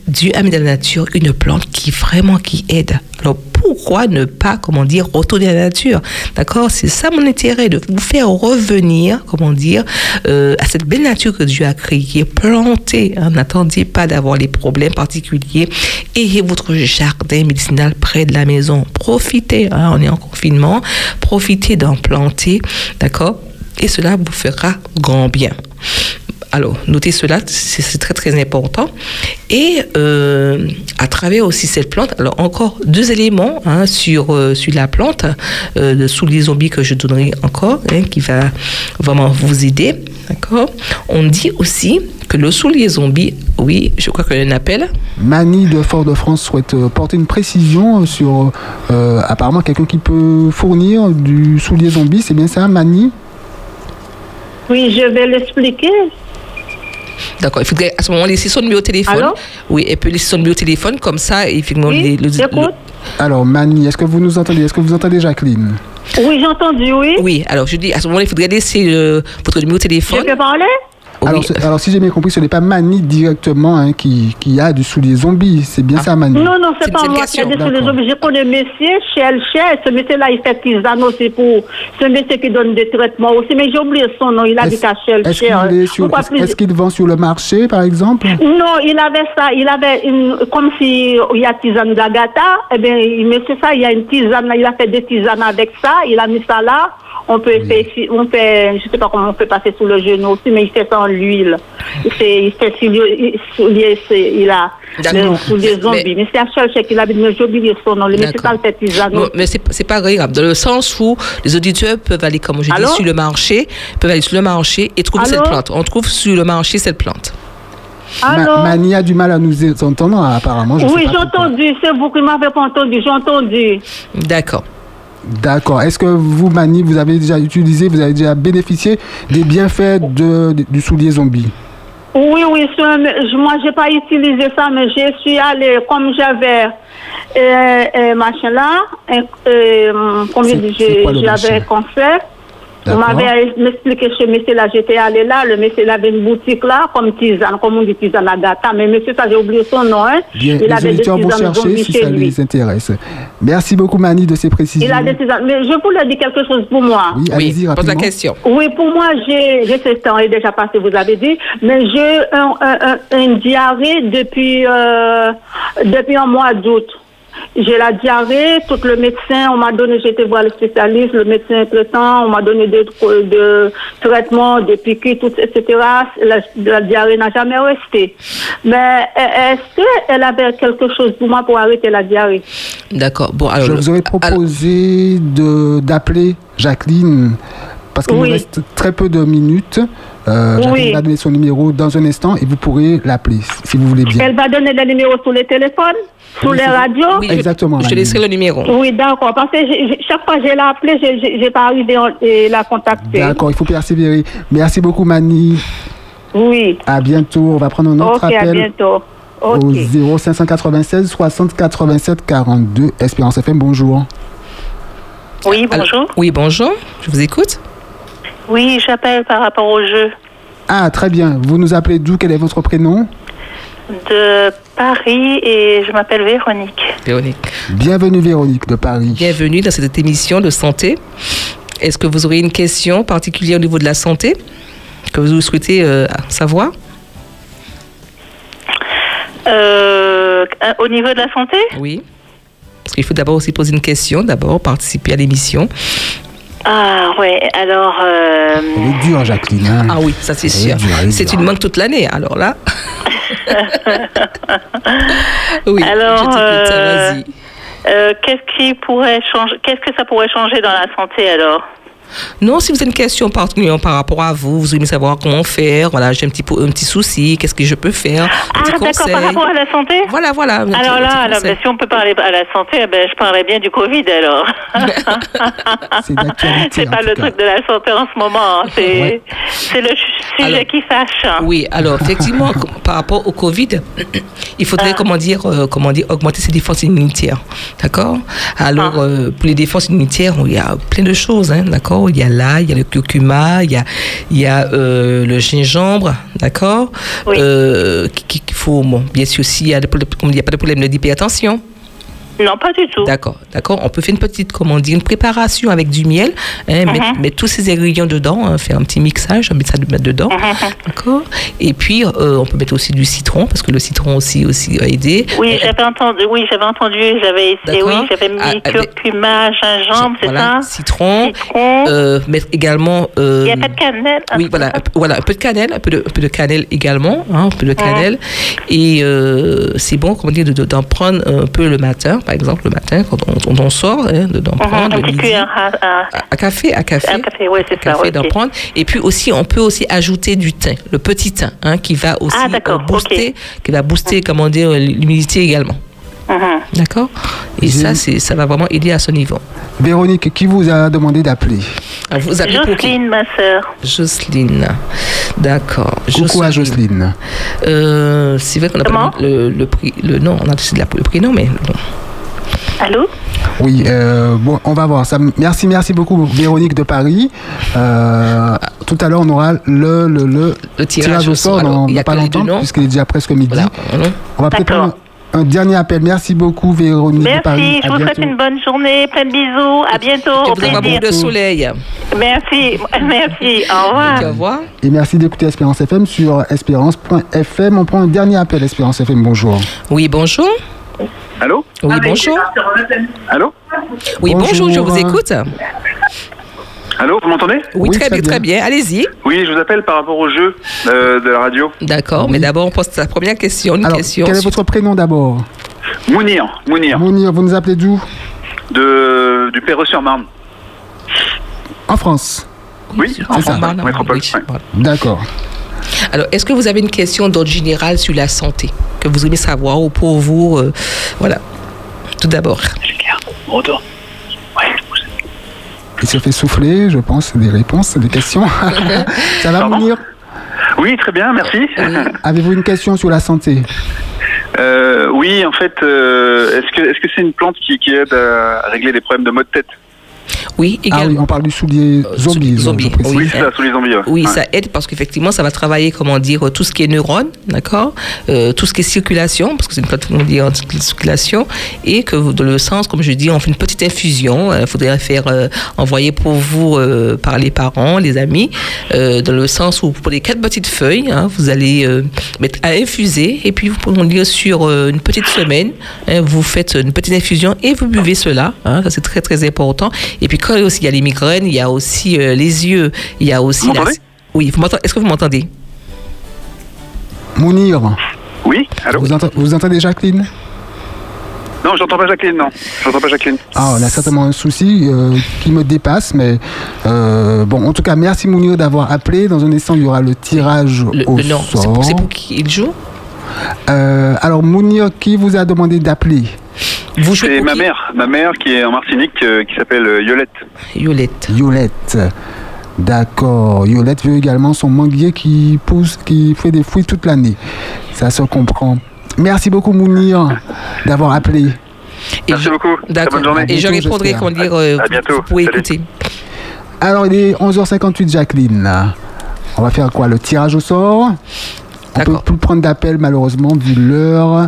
Dieu a mis dans la nature une plante qui vraiment qui aide. Alors pourquoi ne pas, comment dire, retourner à la nature? D'accord? C'est ça mon intérêt, de vous faire revenir, comment dire, euh, à cette belle nature que Dieu a créée, plantée. hein. N'attendez pas d'avoir les problèmes particuliers. Ayez votre jardin médicinal près de la maison. Profitez, hein, on est en confinement, profitez d'en planter, d'accord? Et cela vous fera grand bien. Alors, notez cela, c'est très très important. Et euh, à travers aussi cette plante, alors encore deux éléments hein, sur, euh, sur la plante, euh, le soulier zombie que je donnerai encore, hein, qui va vraiment vous aider. D'accord? On dit aussi que le soulier zombie, oui, je crois qu'il y a un appel. Mani de Fort-de-France souhaite euh, porter une précision sur apparemment quelqu'un qui peut fournir du soulier zombie. C'est bien ça, Mani? Oui, je vais l'expliquer. D'accord, il faudrait à ce moment laisser son numéro de téléphone. Allô? Oui, elle peut laisser son numéro de téléphone, comme ça, effectivement, les- le- le- Alors, Mani, est-ce que vous nous entendez? Est-ce que vous entendez Jacqueline? Oui, j'ai entendu, oui. Oui, alors je dis, à ce moment-là, il faudrait laisser euh, votre numéro de téléphone. Je peux parler? Alors, alors, si j'ai bien compris, ce n'est pas Mani directement hein, qui, qui a du soulier zombie. C'est bien ça, Mani Non, non, c'est pas moi qui sur les D'accord. hommes. Je connais monsieur, chez Elcher. Ce monsieur-là, il fait tisane aussi pour. Ce monsieur qui donne des traitements aussi. Mais j'ai oublié son nom. Il habite à chez Est-ce Elcher. qu'il est sur- Pourquoi est-ce- qu'il vend sur le marché, par exemple? Non, il avait ça. Il avait une, comme si il y a tisane d'Agatha. Eh bien, il monsieur ça, il y a une tisane. Il a fait des tisanes avec ça. Il a mis ça là. On peut faire, on fait, je sais pas comment on peut passer sous le genou aussi, mais il fait ça en l'huile. Il fait, il fait soulier, il- soulier, c'est- il a le soulier Mais- zombie. Mais c'est à Chelcher qu'il habite, mais j'ai oublié son nom. Le fait mais c'est c'est pas grave, dans le sens où les auditeurs peuvent aller, comme je dis, Allô? sur le marché, peuvent aller sur le marché et trouver Allô? cette plante. On trouve sur le marché cette plante. Ma- Mani a du mal à nous entendre, apparemment. Je oui, j'ai entendu. C'est vous qui m'avez pas entendu. J'ai entendu. D'accord. D'accord. Est-ce que vous, Mani, vous avez déjà utilisé, vous avez déjà bénéficié des bienfaits de, du soulier zombie? Oui, oui, je- moi, j'ai pas utilisé ça, mais je suis allée, comme j'avais, euh, euh, machin là, euh, euh, comme je dis, j'avais cancer. On m'avait expliqué chez monsieur là, j'étais allée là, le monsieur il avait une boutique là, comme tisane, comme on dit tisane à gata, mais monsieur ça, j'ai oublié son nom, hein. Bien, il les avait des auditeurs vont chercher si ça lui. les intéresse. Merci beaucoup, Mani, de ces précisions. Il a des tisanes, mais je voulais dire quelque chose pour moi. Oui, allez-y pose la question. Oui, pour moi, j'ai, j'ai ce temps est déjà passé, vous avez dit, mais j'ai un, un, diarrhée depuis, euh, depuis un mois d'août. J'ai la diarrhée, tout le médecin, on m'a donné, été voir le spécialiste, le médecin traitant, on m'a donné des tr- de traitements, des piqûres, tout, etc. La, la diarrhée n'a jamais resté. Mais est-ce qu'elle avait quelque chose pour moi pour arrêter la diarrhée? D'accord. Bon, alors. Je vous aurais proposé de- d'appeler Jacqueline parce qu'il Oui. nous reste très peu de minutes. Euh, Oui. va donner son numéro dans un instant et vous pourrez l'appeler si vous voulez bien. Elle va donner des numéros sur les téléphones, sur les radios Oui, je- Exactement, Je te Mani. laisserai le numéro. Oui, d'accord. Parce que chaque fois que je l'ai appelé, j'ai- j'ai j'ai pas arrivé à la contacter. D'accord, il faut persévérer. Merci beaucoup, Mani. Oui. À bientôt. On va prendre un autre Ok, à appel. bientôt. Au Ok. 0596 60 87 42. Espérance FM, bonjour. Oui, bonjour. Oui, bonjour. Je vous écoute. Oui, j'appelle par rapport au jeu Ah, très bien. Vous nous appelez d'où? Quel est votre prénom? De Paris et je m'appelle Véronique. Véronique. Bienvenue, Véronique de Paris. Bienvenue dans cette émission de santé. Est-ce que vous aurez une question particulière au niveau de la santé que vous souhaitez euh, savoir? Euh, au niveau de la santé? Oui. Parce qu'il faut d'abord aussi poser une question, d'abord participer à l'émission. Ah ouais, alors... euh, Elle est dure, Jacqueline. hein. Ah oui, ça c'est sûr. C'est une manque toute l'année, alors là. oui, alors, euh, vas-y. euh, qu'est-ce qui pourrait changer Qu'est-ce que ça pourrait changer dans la santé alors? Non, si vous avez une question particulière par rapport à vous, vous aimez savoir comment faire, voilà, j'ai un petit, un petit souci, qu'est-ce que je peux faire, Ah, d'accord, conseil. par rapport à la santé Voilà, voilà. Alors là, alors, ben, si on peut parler à la santé, eh ben, je parlerais bien du Covid alors. C'est pas le cas. truc de la santé en ce moment, hein. c'est Ouais. le sujet Alors- qui fâche. Oui, alors effectivement, par rapport au Covid, il faudrait, comment dire, euh, comment dire, augmenter ses défenses immunitaires. D'accord? Alors, euh, pour les défenses immunitaires, il y a plein de choses, hein, d'accord? Il y a l'ail, il y a le curcuma, il y a, il y a euh, le gingembre, d'accord? Euh, qui- qui- qu'il faut, bon, bien sûr, s'il y a, n'y a pas de problème d'hypertension. Non, pas du tout. D'accord, d'accord. On peut faire une petite, comment dire, une préparation avec du miel, hein, Mhm. mettre, mettre tous ces ingrédients dedans, hein, faire un petit mixage, mettre ça dedans, Mhm. d'accord. Et puis euh, on peut mettre aussi du citron parce que le citron aussi aussi va aider. Oui, Euh, j'avais entendu, oui, j'avais entendu, j'avais essayé, oui, j'avais mis Ah, curcuma, gingembre, c'est voilà, ça? citron, euh, mettre également. Il n'y a pas de cannelle oui, voilà, un voilà, un peu de cannelle, un peu de, un peu de cannelle également, hein, un peu de cannelle. Et c'est bon, comment dire, de- de- d'en prendre un peu le matin, par exemple, le matin, quand on, on sort, hein, de- d'en Mhm, prendre. Un le petit midi. cuillère à, café, à café. à café, oui, c'est ça. café ok. d'en prendre. Et puis aussi, on peut aussi ajouter du thym, le petit thym, hein, qui va aussi Ah, euh, d'accord, booster, qui va booster, comment dire, l'humidité également. Mhm. D'accord? Et ça, c'est, ça va vraiment aider à ce niveau. Véronique, qui vous a demandé d'appeler? Ah, Vous appelez pour qui? Jocelyne, ma sœur. Jocelyne. D'accord. Coucou à Jocelyne. Euh, c'est vrai qu'on a pas le, le prix, le nom, on a aussi la- le prénom, mais bon. Allô? Oui, euh, bon, on va voir ça. Merci, merci beaucoup, Véronique de Paris. Euh, tout à l'heure, on aura le, le, le, tirage au sort. dans, dans pas longtemps, puisqu'il est déjà presque midi. On va peut-être un dernier appel. Merci beaucoup, Véronique de Paris. Merci, je À vous souhaite une bonne journée, plein de bisous, à bientôt, au plaisir. beaucoup de soleil. Merci, merci, au revoir. Au revoir. Et merci d'écouter Espérance FM sur espérance.fm. On prend un dernier appel, Espérance FM. Bonjour. Oui, bonjour. Allô Oui, bonjour. Allô Oui, bonjour, je vous écoute. Allô, vous m'entendez Oui, très, bien, très bien. Allez-y. Oui, je vous appelle par rapport au jeu euh, de la radio. D'accord, mais d'abord, on pose la première question. Une Alors, question. quel est votre prénom d'abord Mounir, Mounir, Mounir, vous nous appelez d'où de, du Perreux-sur-Marne. En France. Oui, en. France, métropole. oui. D'accord. Alors, est-ce que vous avez une question d'ordre général sur la santé que vous aimez savoir ou pour vous euh, Voilà. Tout d'abord. Il se fait souffler, je pense, des réponses, des questions. ça va, Mounir? Oui, très bien, merci. Avez-vous une question sur la santé? Euh, oui, en fait, euh, est-ce que est-ce que c'est une plante qui, qui aide à régler des problèmes de maux de tête? Oui, Ah également. oui, on parle du soulier zombie. je zombie. Oui, c'est ça, sous les zombies. ouais. Oui, Ouais. ça aide parce qu'effectivement, ça va travailler, comment dire, tout ce qui est neurones, d'accord Euh, Tout ce qui est circulation, parce que c'est une plate, on dit, en circulation, et que dans le sens, comme je dis, on fait une petite infusion. Il faudrait faire, euh, envoyer pour vous euh, par les parents, les amis, euh, dans le sens où vous prenez quatre petites feuilles, hein, vous allez euh, mettre à infuser, et puis vous pouvez lire sur euh, une petite semaine, hein, vous faites une petite infusion et vous buvez cela, hein, ça c'est très très important. Et puis quand aussi il y a les migraines, il y a aussi euh, les yeux, il y a aussi Vous la- oui, vous m'entendez- est-ce que vous m'entendez? Mounir, Oui, allô? Vous, entendez, vous entendez Jacqueline? Non, j'entends pas Jacqueline, non. J'entends pas Jacqueline. Ah, on a certainement un souci euh, qui me dépasse, mais euh, bon, en tout cas, merci Mounir d'avoir appelé. Dans un instant, il y aura le tirage le, au le- Non, c'est sort. pour, c'est pour qui il joue? Euh, alors, Mounir, qui vous a demandé d'appeler? Vous jouez C'est ma mère, ma mère qui est en Martinique, euh, qui s'appelle euh, Yolette. Yolette. Yolette. D'accord. Yolette veut également son manguier qui pousse, qui fait des fruits toute l'année. Ça se comprend. Merci beaucoup Mounir d'avoir appelé. Et Merci je- beaucoup. Bonne journée. Et je répondrai, comment dire, euh, À bientôt. vous pouvez Salut. écouter. Alors, il est 11h58, Jacqueline. On va faire quoi? Le tirage au sort? On peut D'accord. plus prendre d'appel, malheureusement, vu l'heure.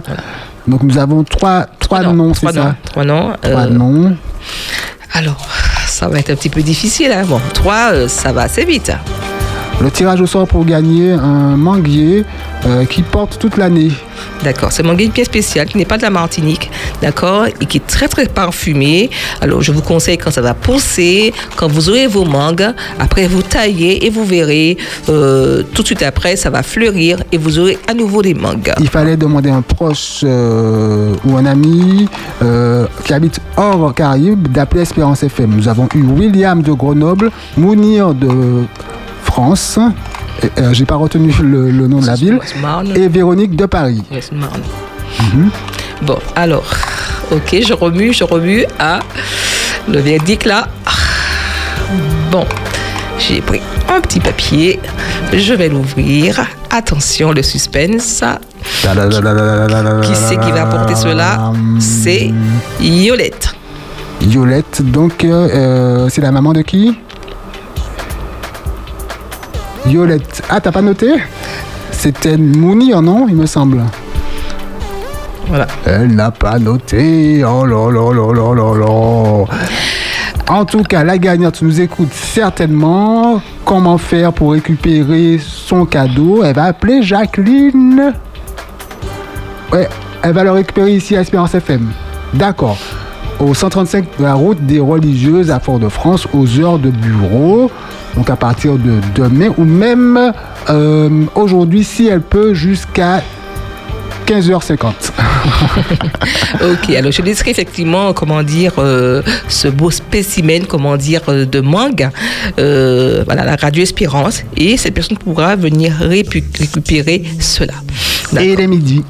Donc, nous avons trois, trois Trois noms, Trois c'est ça Trois noms. Trois euh, noms. alors, ça va être un petit peu difficile. Hein. Bon, trois, euh, ça va assez vite. Le tirage au sort pour gagner un manguier euh, qui porte toute l'année. D'accord, c'est mon guide bien spécial qui n'est pas de la Martinique, d'accord, et qui est très très parfumé. Alors je vous conseille quand ça va pousser, quand vous aurez vos mangues, après vous taillez et vous verrez euh, tout de suite après ça va fleurir et vous aurez à nouveau des mangues. Il fallait demander à un proche euh, ou un ami, qui habite hors Caraïbes d'appeler Espérance FM. Nous avons eu William de Grenoble, Mounir de France, euh, j'ai pas retenu le, le nom de la ville, et Véronique de Paris. Mhm. Bon, alors, ok, je remue, je remue. Ah, le verdict là. Bon, j'ai pris un petit papier. Je vais l'ouvrir. Attention, le suspense. Qui c'est qui va apporter cela? C'est Yolette. Yolette, donc euh, euh, c'est la maman de qui? Yolette. Ah, t'as pas noté C'était Mounir, non Il me semble. Voilà. Elle n'a pas noté. Oh là là là là là là. En tout cas, la gagnante nous écoute certainement. Comment faire pour récupérer son cadeau Elle va appeler Jacqueline. Ouais, elle va le récupérer ici à Espérance FM. D'accord. Au 135 de la route des religieuses à Fort-de-France, aux heures de bureau. Donc à partir de demain ou même euh, aujourd'hui, si elle peut, jusqu'à 15h50. Ok, alors je laisserai effectivement, comment dire, euh, ce beau spécimen, comment dire, euh, de mangue, euh, voilà, la radio Espérance, et cette personne pourra venir récupérer cela. Et il est midi.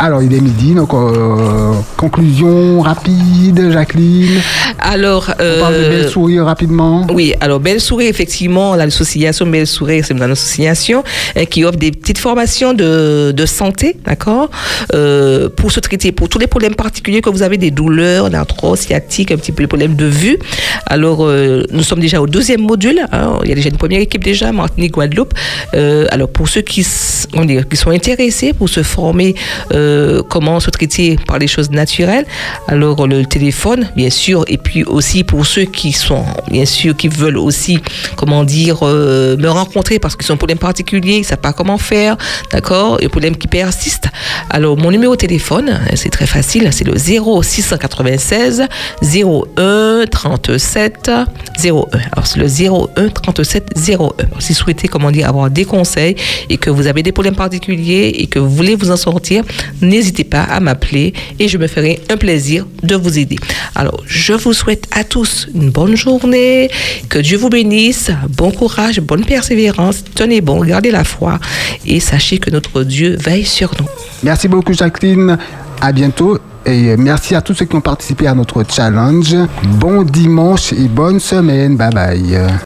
Alors, il est midi, donc euh, conclusion rapide, Jacqueline. Alors, On parle de euh, belle sourire rapidement. Oui, alors Belle Souris, effectivement, l'association Belle Souris, c'est une association euh, qui offre des petites formations de, de santé, d'accord, euh, pour se traiter, pour tous les problèmes particuliers que vous avez, des douleurs, l'arthrose sciatique, un petit peu les problèmes de vue. Alors, euh, nous sommes déjà au deuxième module. hein, il y a déjà une première équipe déjà, Martinique, Guadeloupe. Euh, alors, pour ceux qui, on dit, qui sont intéressés pour se former, euh, comment se traiter par les choses naturelles, alors le téléphone, bien sûr, et puis aussi pour ceux qui sont, bien sûr, qui veulent aussi, comment dire, euh, me rencontrer parce qu'ils ont un problème particulier, ils ne savent pas comment faire, d'accord, un problème qui persiste. Alors, mon numéro de téléphone, hein, c'est très facile, c'est le 0696 01 37 01. Alors, c'est le 01 37 01. Alors, si vous souhaitez, comment dire, avoir des conseils et que vous avez des problèmes particuliers et que vous voulez vous en sortir, n'hésitez pas à m'appeler et je me ferai un plaisir de vous aider. Alors, je vous souhaite à tous une bonne journée, que Dieu vous bénisse, bon courage, bonne persévérance, tenez bon, gardez la foi et sachez que notre Dieu veille sur nous. Merci beaucoup, Jacqueline. À bientôt. Et merci à tous ceux qui ont participé à notre challenge. Bon dimanche et bonne semaine. Bye bye.